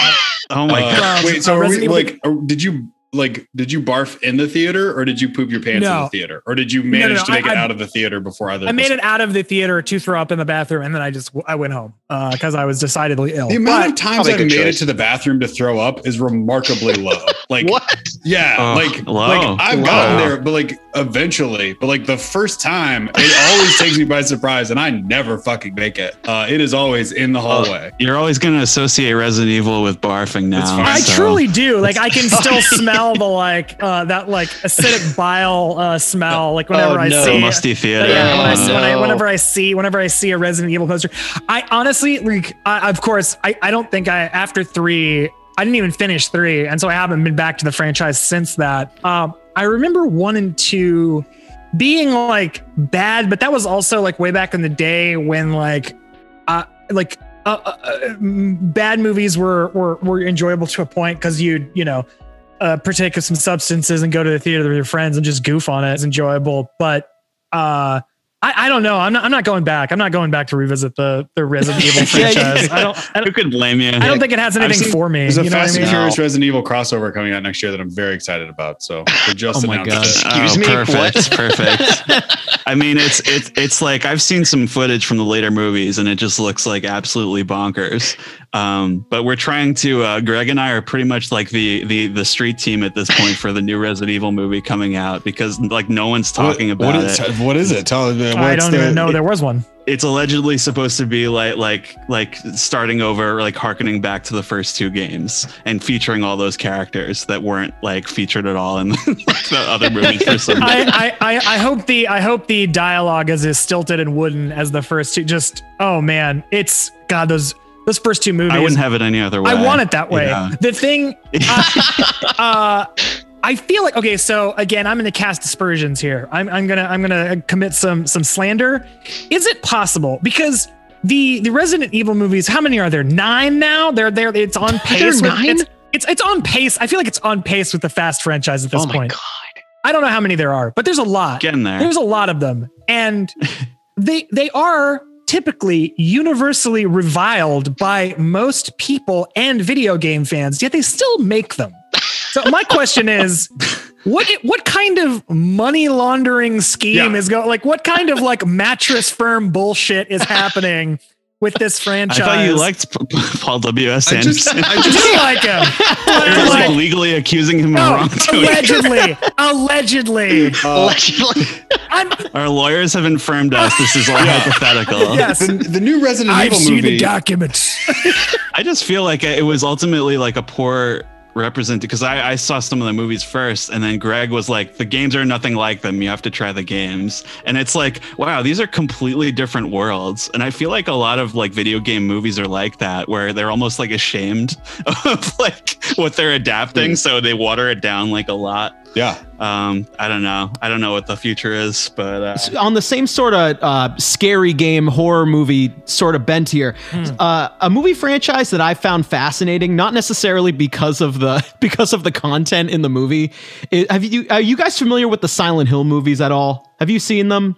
Oh my Uh, god. wait, so uh, are we, like, are- did you like, did you barf in the theater, or did you poop your pants in the theater, or did you no, manage no, to make I- it I- out of the theater before either? I made it out of the theater to throw up in the bathroom, and then I just I went home because I was decidedly ill. The amount But- of times I've made choice. it to the bathroom to throw up is remarkably low. Like, what? yeah, Oh, like, low. like I've Wow. gotten there, but like eventually, but like the first time, it always takes me by surprise, and I never fucking make it. Uh, it is always in the hallway. You're always going to associate Resident Evil with barfing now. It's fine. I so- truly do. Like I can still smell the like uh, that like acidic bile uh, smell. Like whenever Oh, I no. see The musty theater. Yeah, when I, Oh, when I, whenever I see, whenever I see a Resident Evil poster, I honestly, like, I, of course, I, I don't think I after three, I didn't even finish three, and so I haven't been back to the franchise since that. Um, I remember one and two being like bad, but that was also like way back in the day when like, uh, like. Uh, uh, uh, bad movies were, were were enjoyable to a point because you'd you know uh, partake of some substances and go to the theater with your friends and just goof on it. It's enjoyable, but uh, I, I don't know. I'm not. I'm not going back. I'm not going back to revisit the the Resident Evil Yeah, franchise. I don't. I Who don't, could blame you? I don't think it has anything seen- for me. There's a you know what I Fast and mean? Furious Resident Evil crossover coming out next year that I'm very excited about. So they just Oh my announced God. it. Oh, Excuse me? Perfect. Perfect. I mean, it's it's it's like I've seen some footage from the later movies, and it just looks like absolutely bonkers. Um, but we're trying to. Uh, Greg and I are pretty much like the the the street team at this point for the new Resident Evil movie coming out because like no one's talking What- about what is, it. What is it? Tell me. I don't the- even know there was one. it's allegedly supposed to be like like like starting over, like harkening back to the first two games and featuring all those characters that weren't like featured at all in the other movies for some. I, I, I, I hope the I hope the dialogue is as stilted and wooden as the first two. Just oh man, it's God those those first two movies. I wouldn't have it any other way. I want it that way. Yeah. The thing, uh, uh, I feel like okay. So again, I'm going to cast aspersions here. I'm, I'm gonna I'm gonna commit some some slander. Is it possible because the the Resident Evil movies? How many are there? Nine now. They're there. It's on pace. with, nine? It's, it's it's on pace. I feel like it's on pace with the Fast franchise at this oh my point. god. I don't know how many there are, but there's a lot. Getting there. There's a lot of them, and they they are typically universally reviled by most people and video game fans. Yet they still make them. So my question is, what what kind of money laundering scheme Yeah. is going? Like, what kind of like mattress firm bullshit is happening with this franchise. I franchise? thought you liked P- P- Paul W. S. I just, Anderson. I I just, do like him. You're like Like, legally accusing him no, of wrongdoing. allegedly, allegedly. uh, Allegedly. I'm, Our lawyers have informed us this is all Yeah. hypothetical. yes, the, the new Resident I've Evil seen the documents. I just feel like it was ultimately like a poor represented because I, I saw some of the movies first and then Greg was like the games are nothing like them. You have to try the games. And it's like wow these are completely different worlds. And I feel like a lot of like video game movies are like that where they're almost like ashamed of like what they're adapting hmm. so they water it down like a lot yeah. um I don't know. I don't know what the future is but uh, on the same sort of uh, scary game horror movie sort of bent here uh, a movie franchise that i found fascinating not necessarily because of the because of the content in the movie i- have you are you guys familiar with the silent hill movies at all? Have you seen them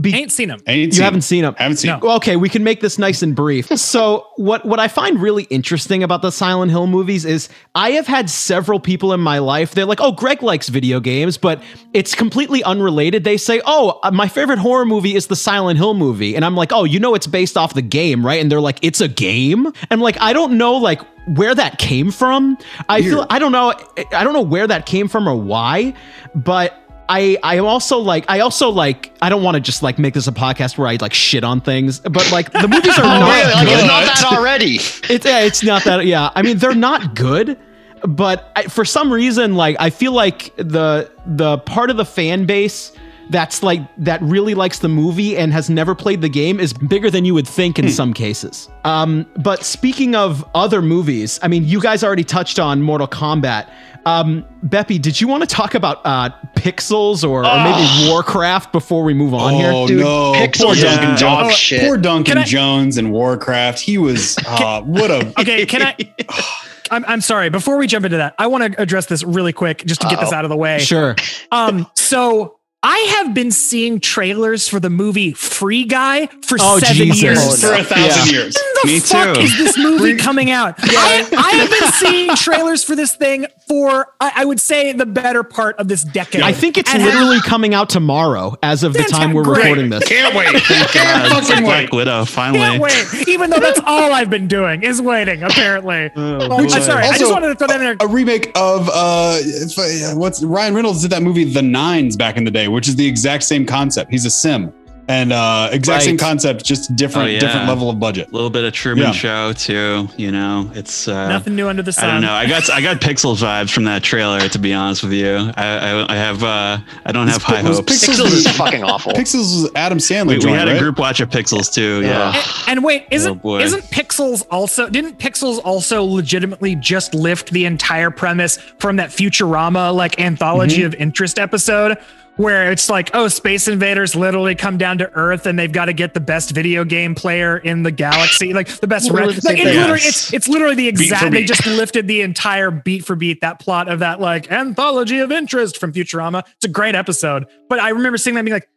Be- Ain't seen him. Ain't you seen haven't it. seen them Haven't seen. No. it. well, okay, we can make this nice and brief. so, what what I find really interesting about the Silent Hill movies is I have had several people in my life. They're like, "Oh, Greg likes video games," but it's completely unrelated. They say, "Oh, uh, my favorite horror movie is the Silent Hill movie," and I'm like, "Oh, you know it's based off the game, right?" And they're like, "It's a game," and like I don't know like where that came from. I feel I don't know I don't know where that came from or why, but I I am also like I also like I don't want to just like make this a podcast where I like shit on things, but like the movies are Oh, not really? Like good. it's not that already. It's yeah, it's not that yeah. I mean they're not good, but I, for some reason like I feel like the the part of the fan base that's like that really likes the movie and has never played the game is bigger than you would think in some cases. Um, but speaking of other movies, I mean, you guys already touched on Mortal Kombat. Um, Beppy, did you want to talk about uh, Pixels or, or maybe Warcraft before we move on here? Oh Dude, no! Pixels poor Duncan dog Jones. shit. Poor Duncan I- Jones and Warcraft. He was uh, what a Okay, can I? I'm, I'm sorry. Before we jump into that, I want to address this really quick just to get this Uh-oh. out of the way. Sure. Um, so I have been seeing trailers for the movie Free Guy for Oh, seven Jesus. years. for a thousand years. When the Me fuck too. is this movie coming out? I, I have been seeing trailers for this thing for I, I would say the better part of this decade. I think it's And literally coming out tomorrow as of the time we're Great. recording this. Can't wait. God, Can't fucking Black wait. Widow finally Can't wait. Even though that's all I've been doing is waiting. Apparently. Well, I'm boy. sorry. I just wanted to throw that in there. A remake of uh, uh, what's Ryan Reynolds did that movie The Nines back in the day, which is the exact same concept. He's a sim, and uh, exact same concept, just different Oh, yeah. different level of budget. a little bit of Truman Yeah. Show too. You know, it's uh, Nothing new under the sun. I don't know. I got I got Pixels vibes from that trailer. To be honest with you, I I, I have uh, I don't have high hopes. Pixels- Pixels is fucking awful. Pixels was Adam Sandler. We, we joint, had a group watch of Pixels too. Yeah. Ugh. And, and wait, isn't Oh, isn't Pixels also didn't Pixels also legitimately just lift the entire premise from that Futurama like anthology of interest episode where it's like, oh, space invaders literally come down to Earth and they've got to get the best video game player in the galaxy, like the best. Literally Re- the same like, it literally, Yes. it's it's literally the exact. They beat. just lifted the entire beat for beat that plot of that like anthology of interest from Futurama. It's a great episode, but I remember seeing that being like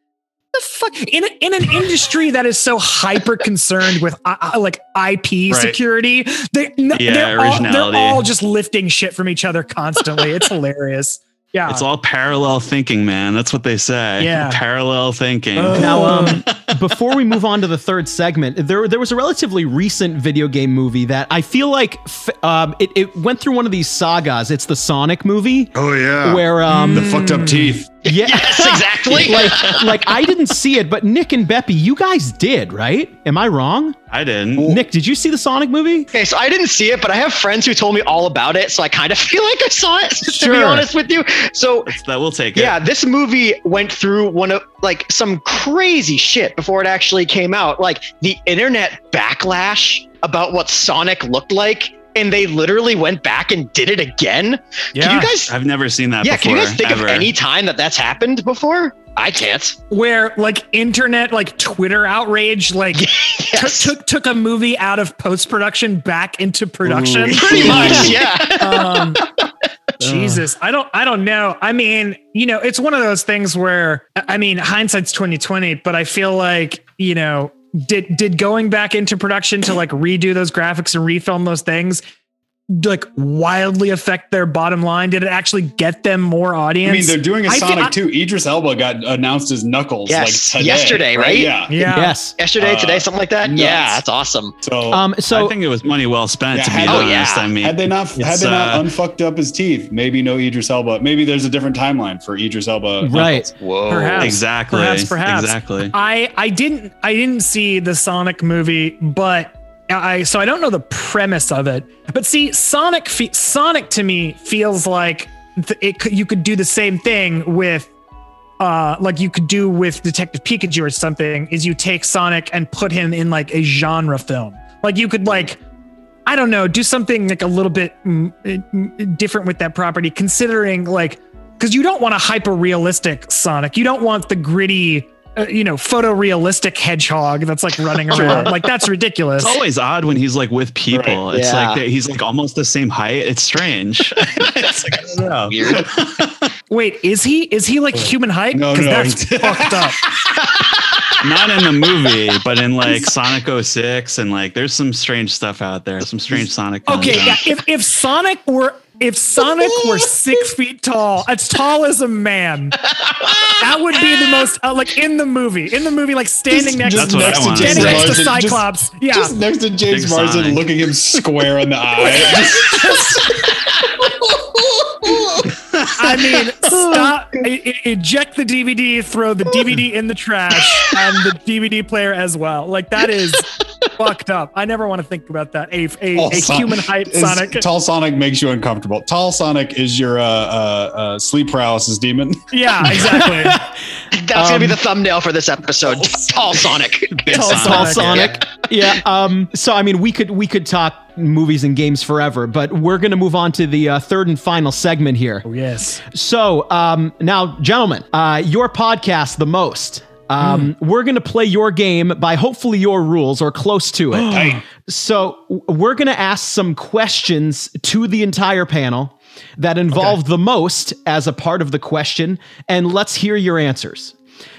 the fuck in a, in an industry that is so hyper concerned with uh, uh, like IP security, they n- Yeah, they're, all, they're all just lifting shit from each other constantly. It's hilarious. Yeah. It's all parallel thinking, man. That's what they say. Yeah. Parallel thinking. Oh. Now, um, before we move on to the third segment, there there was a relatively recent video game movie that I feel like f- um, it, it went through one of these sagas. It's the Sonic movie Oh yeah. where um the fucked up teeth. yeah Yes, exactly. like like I didn't see it, but Nick and Beppy, you guys did, right? Am I wrong? I didn't. Nick, did you see the Sonic movie? Okay, so I didn't see it, but I have friends who told me all about it, so I kind of feel like I saw it. To be honest with you, so It's that we'll take it. yeah, this movie went through one of like some crazy shit before it actually came out. Like the internet backlash about what Sonic looked like, and they literally went back and did it again. Can you guys? I've never seen that Yeah, before. can you guys think ever. of any time that that's happened before? I can't. where like internet, like Twitter outrage, like Yes. took, took took a movie out of post production back into production. Pretty much, yeah. um Jesus, I don't I don't know. I mean, you know, it's one of those things where I mean, hindsight's 2020, but I feel like, you know, did did going back into production to like redo those graphics and refilm those things like wildly affect their bottom line? Did it actually get them more audience? I mean, they're doing a I feel- Sonic I- 2. Idris Elba got announced as Knuckles Yes, like today, yesterday, right? Yeah. yeah. Yes. Yesterday, Uh, today, something like that. nuts. Yeah, that's awesome. So, Um so I think it was money well spent. Yeah, to be had- Oh, honest, yeah. I mean, had they not had they not uh, unfucked up his teeth, maybe no Idris Elba. Maybe there's a different timeline for Idris Elba. right. Whoa. Perhaps. exactly, Perhaps, perhaps. exactly. I I didn't I didn't see the Sonic movie, but I so I don't know the premise of it. But see, Sonic fe- Sonic to me feels like th- it you could do the same thing with uh like you could do with Detective Pikachu or something is you take Sonic and put him in like a genre film. Like you could like I don't know, do something like a little bit mm, mm, different with that property considering like because you don't want a hyper realistic Sonic. You don't want the gritty, uh, you know, photorealistic hedgehog that's like running around. like that's ridiculous. It's always odd when he's like with people. Right. It's Yeah. like that he's like almost the same height. It's strange. it's like, I don't know. Weird. Wait, is he is he like human height? No, 'Cause no, that's fucked up. Not in the movie, but in like Sonic 06 and like there's some strange stuff out there. Some strange Sonic. Okay, yeah, if if Sonic were if Sonic were six feet tall, as tall as a man, that would be the most uh, like in the movie. In the movie, like standing next, That's what I next, want. standing next to Marsden, just- Cyclops. yeah, Just next to James Big Marsden, Sonic. looking him square in the eye. I mean, oh, stop, e- e- eject the DVD, throw the DVD in the trash, and the DVD player as well. Like that is fucked up. I never want to think about that. A a, a Son- human height is- Sonic. Tall Sonic makes you uncomfortable. Tall Sonic is your uh, uh, uh, sleep paralysis demon. Yeah, exactly. That's gonna be Um, the thumbnail for this episode. Tall Sonic. Tall Tall Sonic. Sonic. Yeah. Um. So I mean, we could we could talk movies and games forever, but we're gonna move on to the uh, third and final segment here. Oh, yes. So, um, now, gentlemen, uh, your podcast, the most. Um, Hmm. We're gonna play your game by hopefully your rules or close to it. So we're going to ask some questions to the entire panel that involve the most as a part of the question, and let's hear your answers.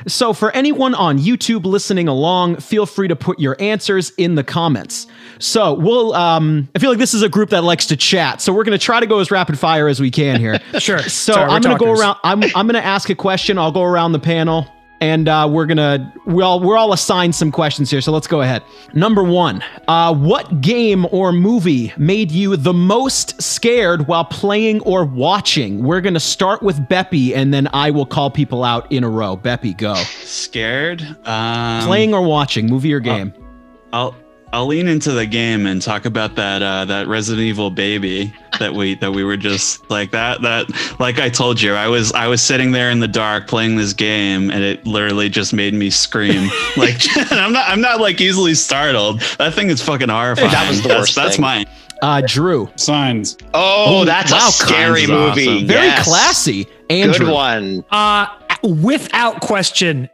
So for anyone on YouTube listening along, feel free to put your answers in the comments. So we'll. Um, I feel like this is a group that likes to chat, so we're going to try to go as rapid fire as we can here. Sure. So Sorry, I'm going to go around. I'm I'm going to ask a question. I'll go around the panel, and uh, we're gonna we all we're all assigned some questions here. So let's go ahead. Number one, uh, what game or movie made you the most scared while playing or watching? We're gonna start with Beppy, and then I will call people out in a row. Beppy, go. Scared. Um, playing or watching, movie or game? I'll I'll lean into the game and talk about that uh, that Resident Evil baby that we that we were just like that that like I told you I was I was sitting there in the dark playing this game and it literally just made me scream like I'm not I'm not like easily startled that thing is fucking horrifying That was the that's, worst that's thing. mine Uh, Drew, signs. Oh, that's wow, a scary movie. awesome. very Yes. classy. Andrew, Good one. Uh, without question,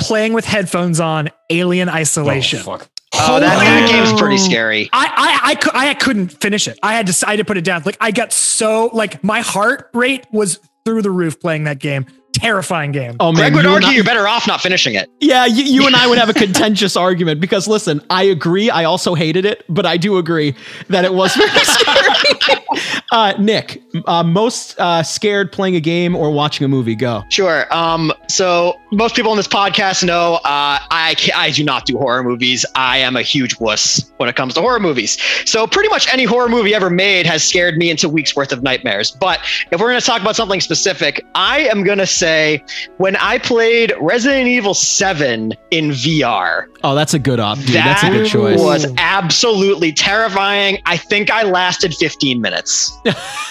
playing with headphones on, Alien Isolation. Oh, fuck. Oh, that, that Holy- game's pretty scary. I, I I cou- I couldn't finish it. I had to I had to put it down. Like I got so like my heart rate was through the roof playing that game. Terrifying game. Oh man, Greg would you and argue I- you're better off not finishing it. Yeah, you, you and I would have a contentious argument because listen, I agree. I also hated it, but I do agree that it was very scary. uh, Nick, uh, most uh, scared playing a game or watching a movie? Go. Sure. Um, so most people on this podcast know uh, I I do not do horror movies. I am a huge wuss when it comes to horror movies. So pretty much any horror movie ever made has scared me into weeks worth of nightmares. But if we're going to talk about something specific, I am going to say when I played Resident Evil 7 in VR, Oh, that's a good op, dude. that that's a good choice. was absolutely terrifying. I think I lasted 15 minutes.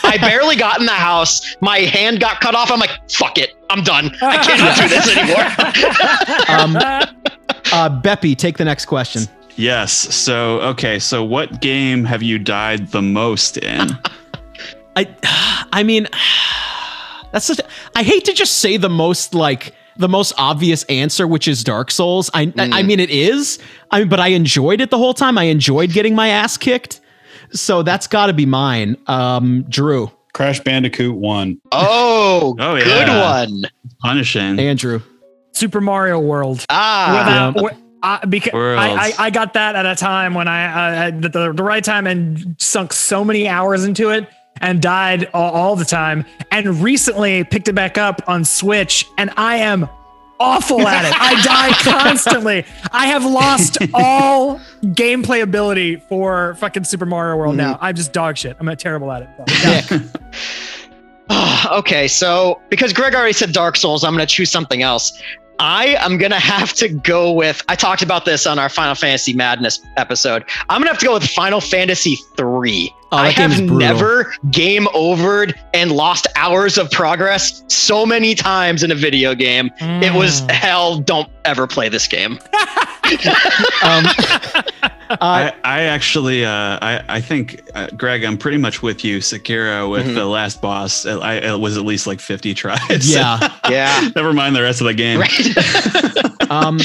I barely got in the house. My hand got cut off. I'm like, fuck it. I'm done. I cannot do this anymore. Um, uh, Beppy, take the next question. Yes. So okay. So what game have you died the most in? I, I mean, that's such. I hate to just say the most like the most obvious answer, which is Dark Souls. I, I, I mean, it is. I mean, but I enjoyed it the whole time. I enjoyed getting my ass kicked. So that's got to be mine. Um, Drew, Crash Bandicoot 1. Oh, Oh, good one. Punishing. Andrew. Super Mario World. Ah, Without- wi- I, because I, I, I got that at a time when I uh, at the, the right time and sunk so many hours into it and died all, all the time. And recently picked it back up on Switch, and I am awful at it. I die constantly. I have lost all gameplay ability for fucking Super Mario World mm-hmm. now. I'm just dog shit. I'm terrible at it. Yeah. Okay. So because Greg already said Dark Souls, I'm going to choose something else. I am going to have to go with, I talked about this on our Final Fantasy Madness episode. I'm going to have to go with Final Fantasy 3. Oh, I have never game overed and lost hours of progress so many times in a video game. It was. Mm. hell. Don't ever play this game. Um, uh, I, I actually, uh, I, I think, uh, Greg, I'm pretty much with you. Sekiro with Mhm. the last boss, I, I, it was at least like 50 tries. yeah. Yeah. Never mind the rest of the game. right. Um,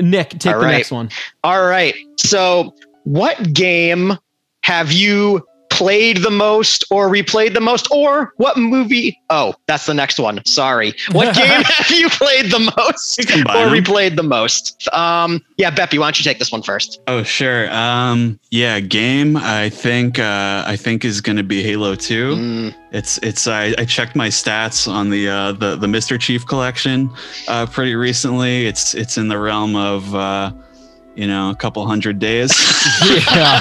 Nick, take All the right. next one. All right. So, what game have you played the most or replayed the most? Or what movie? Oh, that's the next one. Sorry. What game have you played the most or them. replayed the most? Um, yeah, Beppy, why don't you take this one first? Oh, sure. Um, yeah, game. I think, uh, I think is going to be Halo 2. Mm, It's it's I, I checked my stats on the uh, the the Master Chief collection uh, pretty recently. It's it's in the realm of uh, you know a couple hundred days. Yeah.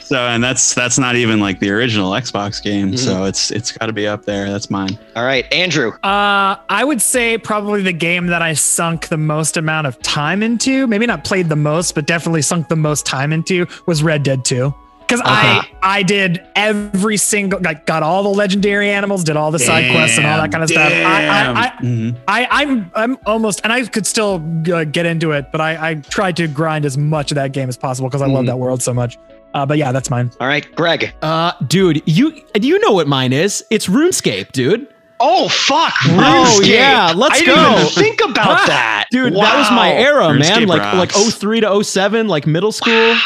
so and that's that's not even like the original Xbox game. Mhm. So it's it's got to be up there. That's mine. all right, Andrew. Uh, I would say probably the game that I sunk the most amount of time into, maybe not played the most, but definitely sunk the most time into was Red Dead 2. Because I I did every single like got all the legendary animals, did all the side quests and all that kind of stuff. I, I, I, Mhm. I I'm I'm almost and I could still uh, get into it, but I I tried to grind as much of that game as possible because I love Mhm. that world so much. Uh, but yeah, that's mine. All right, Greg. Uh, dude, you you know what mine is? It's RuneScape, dude. Oh fuck! RuneScape. Oh, yeah, let's I didn't go. even think about that, Dude, that was my Wow. era, man. RuneScape Like like rocks. 03 to 07, like middle school.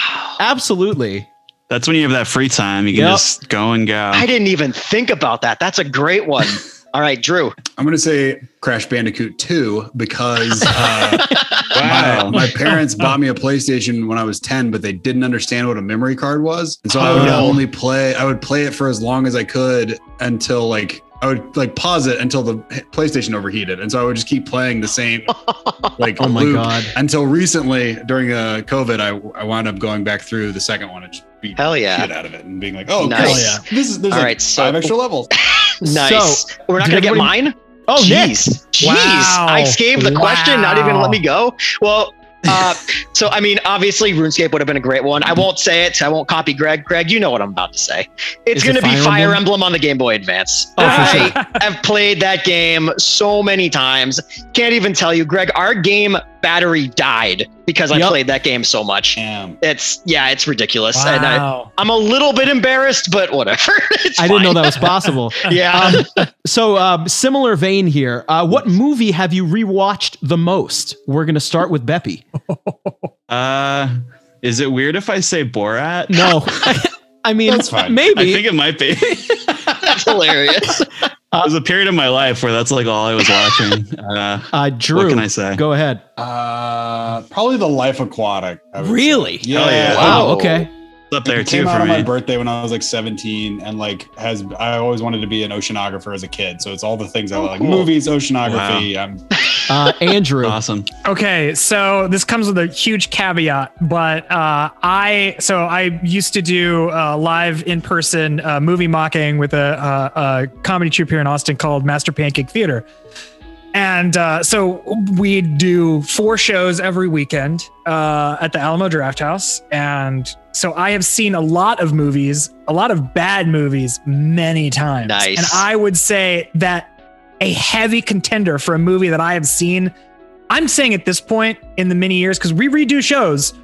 Absolutely. That's when you have that free time. You can Yep. just go and go. I didn't even think about that. That's a great one. All right, Drew. I'm going to say Crash Bandicoot 2 because uh, Wow. my, my parents bought me a PlayStation when I was 10, but they didn't understand what a memory card was. And so I would Oh. only play, I would play it for as long as I could until like, I would like pause it until the PlayStation overheated. And so I would just keep playing the same like Oh my loop God. until recently during uh, COVID, I, I wound up going back through the second one and just beat Hell yeah. shit out of it and being like, oh, Nice. cool. Hell This is, there's All like right, so- five extra levels. Nice. So, We're not gonna get mine. Oh, Jeez, jeez! Wow. I escaped the question, not even let me go. Well, uh, so I mean, obviously, RuneScape would have been a great one. I won't say it. I won't copy Greg. Greg, you know what I'm about to say. It's Is it going to be Fire Fire Emblem? Emblem? on the Game Boy Advance. Oh, I sure. have played that game so many times. Can't even tell you, Greg. Our game battery died because I played that game so much. Damn. It's yeah, it's ridiculous, and I, Wow. I'm a little bit embarrassed, but whatever. It's I didn't know that was possible. yeah. Um, so, um, similar vein here. Uh, what movie have you rewatched the most? We're going to start with Beppy. Uh, is it weird if I say Borat? No. I mean, That's fine. maybe. I think it might be. That's hilarious. There was a period of my life where that's like all I was watching. Uh, uh, Drew, what can I say? go ahead. Uh, probably the Life Aquatic. I say. Really? Yeah. Hell yeah. Wow. Okay. It's up there it too came out for on my birthday when I was like 17, and like has I always wanted to be an oceanographer as a kid. So it's all the things I Oh, like: cool. movies, oceanography. I'm Uh, Andrew. Awesome. Okay, so this comes with a huge caveat, but uh, I so I used to do uh, live in person uh, movie mocking with a, a, a comedy troupe here in Austin called Master Pancake Theater, and uh, so we'd do four shows every weekend uh, at the Alamo Drafthouse, and so I have seen a lot of movies, a lot of bad movies, many times, Nice. and I would say that a heavy contender for a movie that I have seen. I'm saying at this point in the many years, because we redo shows,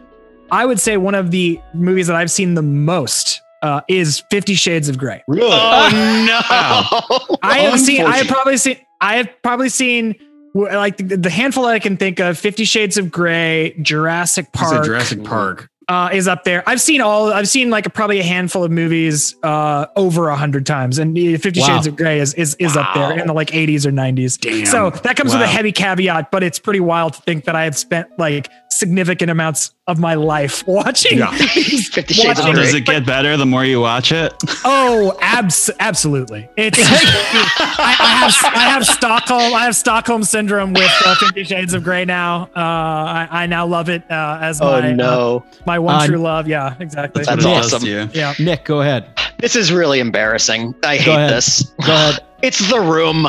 I would say one of the movies that I've seen the most uh, is Fifty Shades of Grey. really. Oh no! I have seen, I have probably seen, I have probably seen like the, handful that I can think of Fifty Shades of Grey, Jurassic Park Jurassic Park. uh, is up there. I've seen all, I've seen like probably a handful of movies uh, over a hundred times, and Fifty Wow. Shades of Grey is is, is up there in the like 80s or 90s. So that comes with a heavy caveat, but it's pretty wild to think that I have spent like significant amounts of my life watching. Yeah. these- Fifty Shades watching- Grey. Does it get better the more you watch it? Oh, abs- absolutely. It's I, I have I have Stockholm I have Stockholm syndrome with uh, Fifty Shades of Grey now. Uh, I, I now love it uh, as Oh my uh, no! my one Uh, true love. Yeah, exactly. That's what it awesome. Yeah. Nick, go ahead. This is really embarrassing. I Go hate ahead. this. Go ahead. It's the room.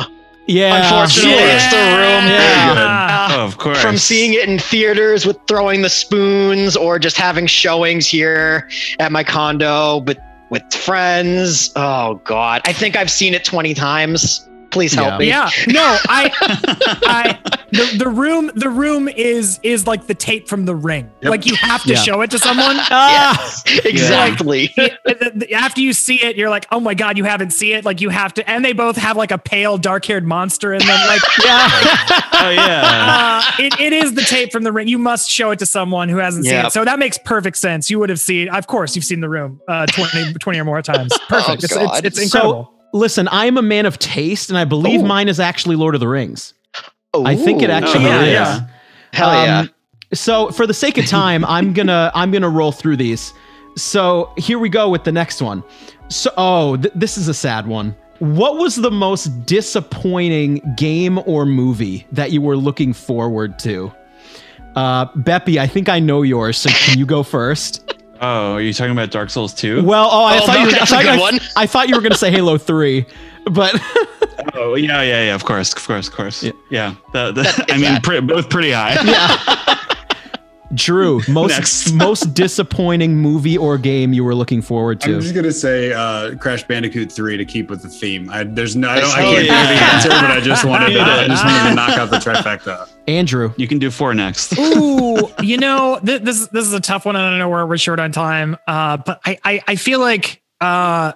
Yeah. Unfortunately, it's the room. Yeah. Uh, of course. From seeing it in theaters with throwing the spoons, or just having showings here at my condo with with friends. Oh God, I think I've seen it twenty times. Please help Yeah. me. Yeah, no, I, I, the, the room, the room is is like the tape from The Ring. Yep. Like you have to Yeah. show it to someone. Ah, exactly. It- it- after you see it, you're like, oh my god, you haven't seen it. Like you have to, and they both have like a pale, dark-haired monster, and then like, yeah. oh yeah. uh, it, it is the tape from The Ring. You must show it to someone who hasn't seen it. So that makes perfect sense. You would have seen, of course, you've seen The Room uh, 20, 20 or more times. Perfect. it's, it's, it's incredible. So, listen, I am a man of taste, and I believe Ooh. mine is actually Lord of the Rings. I think it Ooh. actually yeah, is. yeah. Hell yeah. Um, so for the sake of time, I'm gonna I'm gonna roll through these. So here we go with the next one. So oh, th- this is a sad one. What was the most disappointing game or movie that you were looking forward to? Uh, Beppy, I think I know yours. So can you go first? Oh, are you talking about Dark Souls 2? Well, oh, I Oh, thought you were, I thought, I- I thought you were gonna say Halo Three, but Oh, yeah, yeah, yeah. Of course, of course, of course. Yeah. Yeah. The, the, That- I mean, that- pre- both pretty high. Drew, most most disappointing movie or game you were looking forward to? I'm just gonna say uh, Crash Bandicoot 3 to keep with the theme. I, there's no, I, don't, I can't yeah. give the answer, but I just wanted, to, I just wanted to knock out the trifecta. Andrew, You can do four next. Ooh, you know, th- this this is a tough one. I don't know where we're short on time. Uh, but I I, I feel like uh,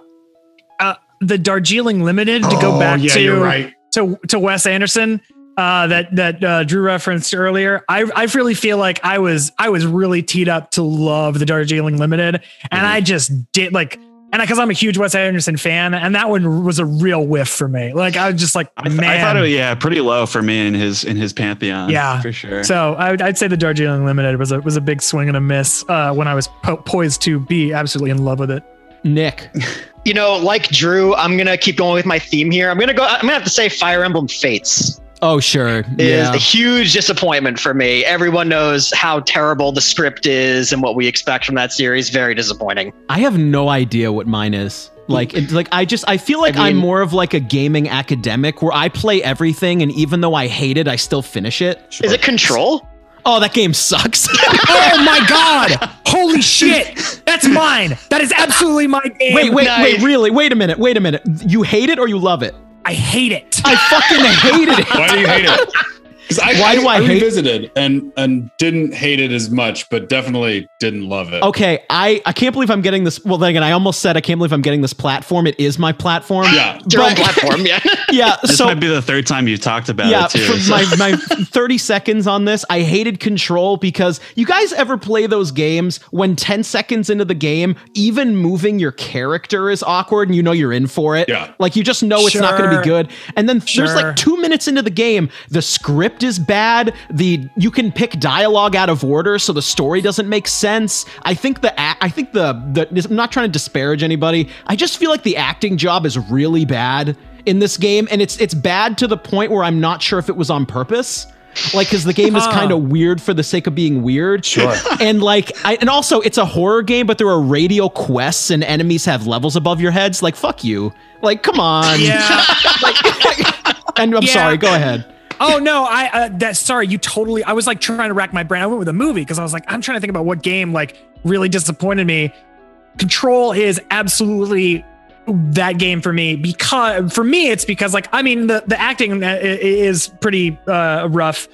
uh, the Darjeeling Limited to go Oh, back yeah, to you're right. to to Wes Anderson. Uh, that that uh, Drew referenced earlier. I I really feel like I was I was really teed up to love the Darjeeling Limited, and I just did like. And because I'm a huge Wes Anderson fan, and that one was a real whiff for me. Like I was just like, I, th- man, I thought it was, yeah, pretty low for me in his in his pantheon. Yeah. for sure. So I would, I'd say the Darjeeling Limited was a was a big swing and a miss uh, when I was po- poised to be absolutely in love with it. Nick. You know, like Drew, I'm gonna keep going with my theme here. I'm gonna go. I'm gonna have to say Fire Emblem Fates Oh sure, is yeah. a huge disappointment for me. Everyone knows how terrible the script is and what we expect from that series. Very disappointing. I have no idea what mine is. Like, it, like I just I feel like I I'm mean- more of like a gaming academic where I play everything, and even though I hate it, I still finish it. Is it Control? Oh, that game sucks. oh my god! Holy shit! That's mine. That is absolutely my game. wait, wait, Nice. wait, really? Wait a minute. Wait a minute. You hate it or you love it? I hate it. I fucking hated it. Why do you hate it? 'Cause I, Why do I hate- revisited and and didn't hate it as much, but definitely didn't love it. Okay, I I can't believe I'm getting this. Well, then again, I almost said I can't believe I'm getting this platform. It is my platform. Yeah. Your own platform, yeah. Yeah. this so might be the third time you've talked about yeah, it too. so- my, my 30 seconds on this, I hated control because you guys ever play those games when 10 seconds into the game, even moving your character is awkward and you know you're in for it? Yeah. Like you just know it's not going to be good. And then there's like two minutes into the game, the script script is bad. The you can pick dialogue out of order, so the story doesn't make sense. I think the I think the the I'm not trying to disparage anybody. I just feel like the acting job is really bad in this game, and it's it's bad to the point where I'm not sure if it was on purpose. Like, because the game is kind of weird for the sake of being weird. Sure. And like, I, and also it's a horror game, but there are radio quests and enemies have levels above your heads. Like, fuck you. Like, come on. Yeah. And I'm Yeah. sorry. Go ahead. Oh no, I uh, that sorry, you totally. I was like trying to rack my brain. I went with a movie because I was like, I'm trying to think about what game like really disappointed me. Control is absolutely that game for me because for me it's because like I mean the the acting uh, is pretty uh, rough.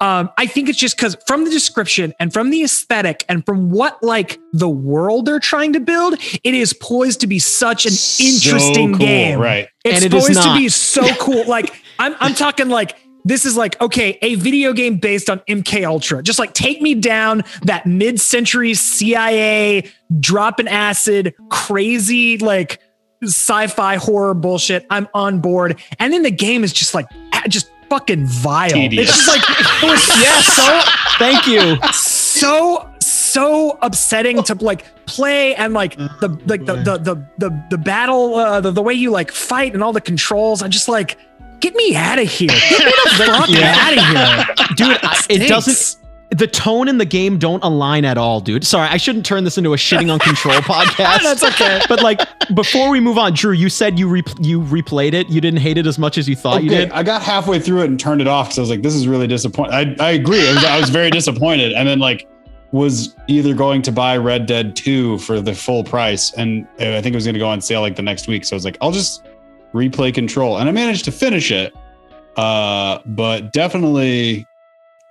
Um, I think it's just because from the description and from the aesthetic and from what like the world they're trying to build, it is poised to be such an interesting So cool, game. Right. It's And it is supposed to not. be so cool. Like I'm, I'm talking like this is like okay, a video game based on MK Ultra. Just like take me down that mid-century CIA drop dropping acid, crazy like sci-fi horror bullshit. I'm on board. And then the game is just like just fucking vile. Tedious. It's just like it was so Thank you. so so upsetting to like play and like the like the the the the, the battle uh, the, the way you like fight and all the controls. I just like get me out of here. Get me the fuck Yeah. out of here. Dude, I, it doesn't. The tone in the game don't align at all, dude. Sorry, I shouldn't turn this into a shitting on control podcast. That's okay. But like, before we move on, Drew, you said you re- you replayed it. You didn't hate it as much as you thought you did. I got halfway through it and turned it off because I was like, "This is really disappointing." I, I agree. I was, I was very disappointed, and then like was either going to buy Red Dead Two for the full price, and I think it was going to go on sale like the next week. So I was like, "I'll just replay Control," and I managed to finish it. Uh, but definitely,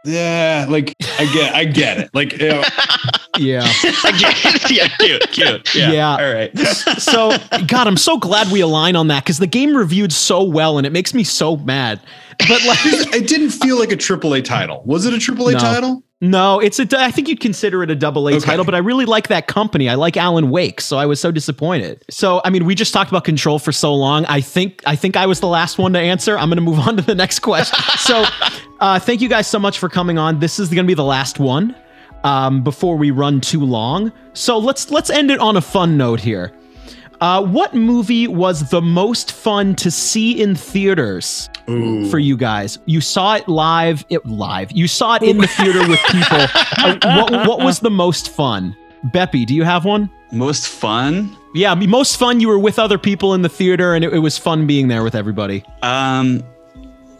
yeah, like I get, I get it. Like, you know, Yeah. Again, yeah. cute, cute. Yeah. Yeah. All right. so god i'm so glad we align on that because the game reviewed so well and it makes me so mad but like it didn't feel like a AAA title. Was it a AAA No. title? no it's a i think you'd consider it a double a Okay. title but i really like that company i like alan wake so i was so disappointed so i mean we just talked about control for so long i think i think i was the last one to answer i'm going to move on to the next question so uh, thank you guys so much for coming on this is going to be the last one um, before we run too long so let's let's end it on a fun note here uh, what movie was the most fun to see in theaters for you guys? You saw it live. It live. You saw it in the theater with people. Uh, what, what was the most fun? Beppy, do you have one? Most fun. Yeah, most fun. You were with other people in the theater, and it, it was fun being there with everybody. Um,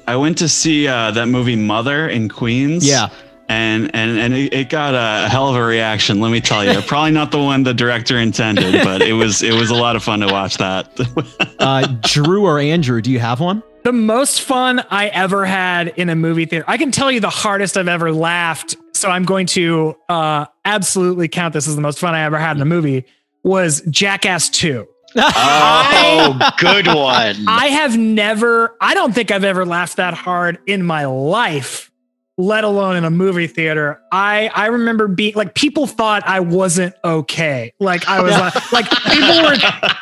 I went to see uh, that movie Mother in Queens. Yeah. And and and it, it got a hell of a reaction. Let me tell you. Probably not the one the director intended, but it was it was a lot of fun to watch that. Uh, Drew or Andrew, do you have one? The most fun I ever had in a movie theater. I can tell you the hardest I've ever laughed. So I'm going to uh, absolutely count this as the most fun I ever had in a movie. Was Jackass 2. Oh, good one. I have never, I don't think I've ever laughed that hard in my life, let alone in a movie theater. I I remember being like people thought I wasn't okay. Like I was uh, like people were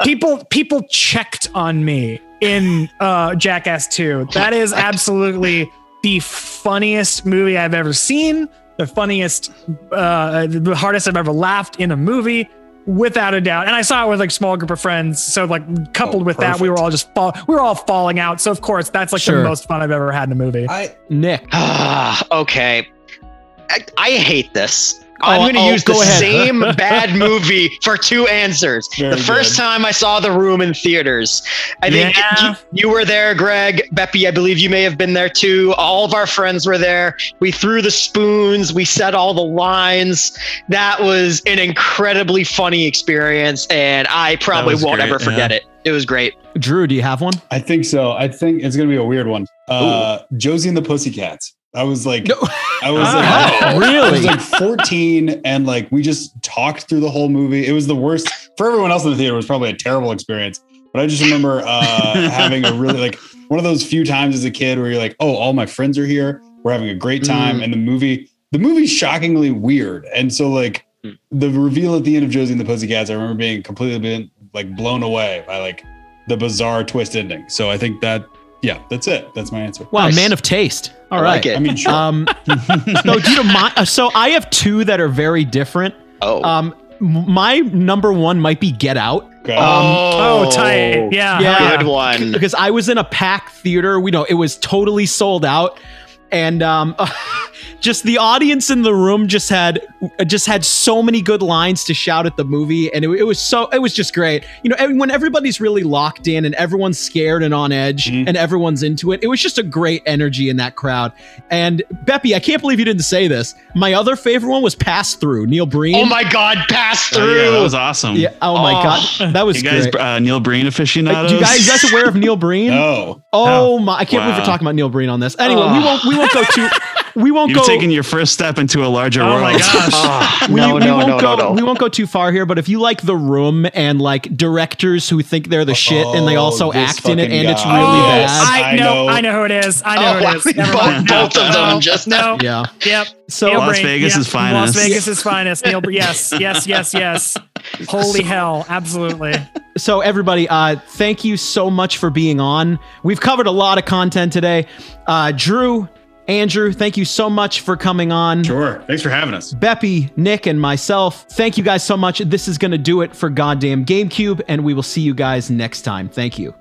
people people checked on me in uh Jackass 2. That is absolutely the funniest movie I've ever seen, the funniest uh the hardest I've ever laughed in a movie without a doubt. And I saw it with like small group of friends. So like coupled Oh, with that, we were all just fall, we were all falling out. So of course, that's like Sure. the most fun I've ever had in a movie. I Nick. Ah, okay. I, I hate this. Oh, I'm going to oh, use the ahead. same bad movie for two answers. Very the first good. time I saw The Room in theaters, I think Yeah. you, you were there, Greg. Beppy, I believe you may have been there too. All of our friends were there. We threw the spoons, we said all the lines. That was an incredibly funny experience, and I probably won't great, ever forget yeah. it. It was great. Drew, do you have one? I think so. I think it's gonna be a weird one. Uh, Josie and the Pussycats. I was like, No. I was Oh, like, I was really? like 14, and like we just talked through the whole movie. It was the worst for everyone else in the theater. It was probably a terrible experience. But I just remember uh, having a really like one of those few times as a kid where you're like, oh, all my friends are here. We're having a great time, Mm. and the movie, the movie's shockingly weird. And so like Mm. the reveal at the end of Josie and the Pussycats, I remember being completely been like blown away by like the bizarre twist ending. So I think that Yeah, that's it. That's my answer. Wow, Nice. man of taste. All I right. like it. I mean, sure. Um, so, do you know my, so I have two that are very different. Oh. Um, my number one might be Get Out. Okay. Oh, tight. Yeah. Yeah. Good one. because I was in a packed theater. We know it was totally sold out, and um, just the audience in the room just had just had so many good lines to shout at the movie, and it, it was so it was just great. You know, and when everybody's really locked in and everyone's scared and on edge Mhm. and everyone's into it, it was just a great energy in that crowd. And Beppy, I can't believe you didn't say this. My other favorite one was Pass Thru. Neil Breen. oh my God, pass Oh, through. yeah, that was awesome. Yeah. Oh my Oh. God, that was You guys, great. uh, Neil Breen Uh, aficionados. do you guys, you guys aware of Neil Breen? no. Oh my! I can't believe we're talking about Neil Breen on this. Anyway, we won't. We won't go too. We won't You've go. taken your first step into a larger Oh world. my gosh. Ah, we, no, we no, won't no, go. no, no. We won't go too far here. But if you like The Room and like directors who think they're the shit and they Oh, also act in it fucking and it's really oh, bad. I, I know, know. I know who it is. I know Oh, who it is. Never both, both of them just no. yeah. Yep. So Neil Las Breen, Vegas' yep. is finest. Las Vegas' is finest. Neil. Yes, yes, yes, yes. Holy hell! Absolutely. so everybody, uh, thank you so much for being on. We've covered a lot of content today. Uh, Drew, Andrew, thank you so much for coming on. Sure. Thanks for having us. Beppy, Nick, and myself, thank you guys so much. This is going to do it for Goddamn GameCube, and we will see you guys next time. Thank you.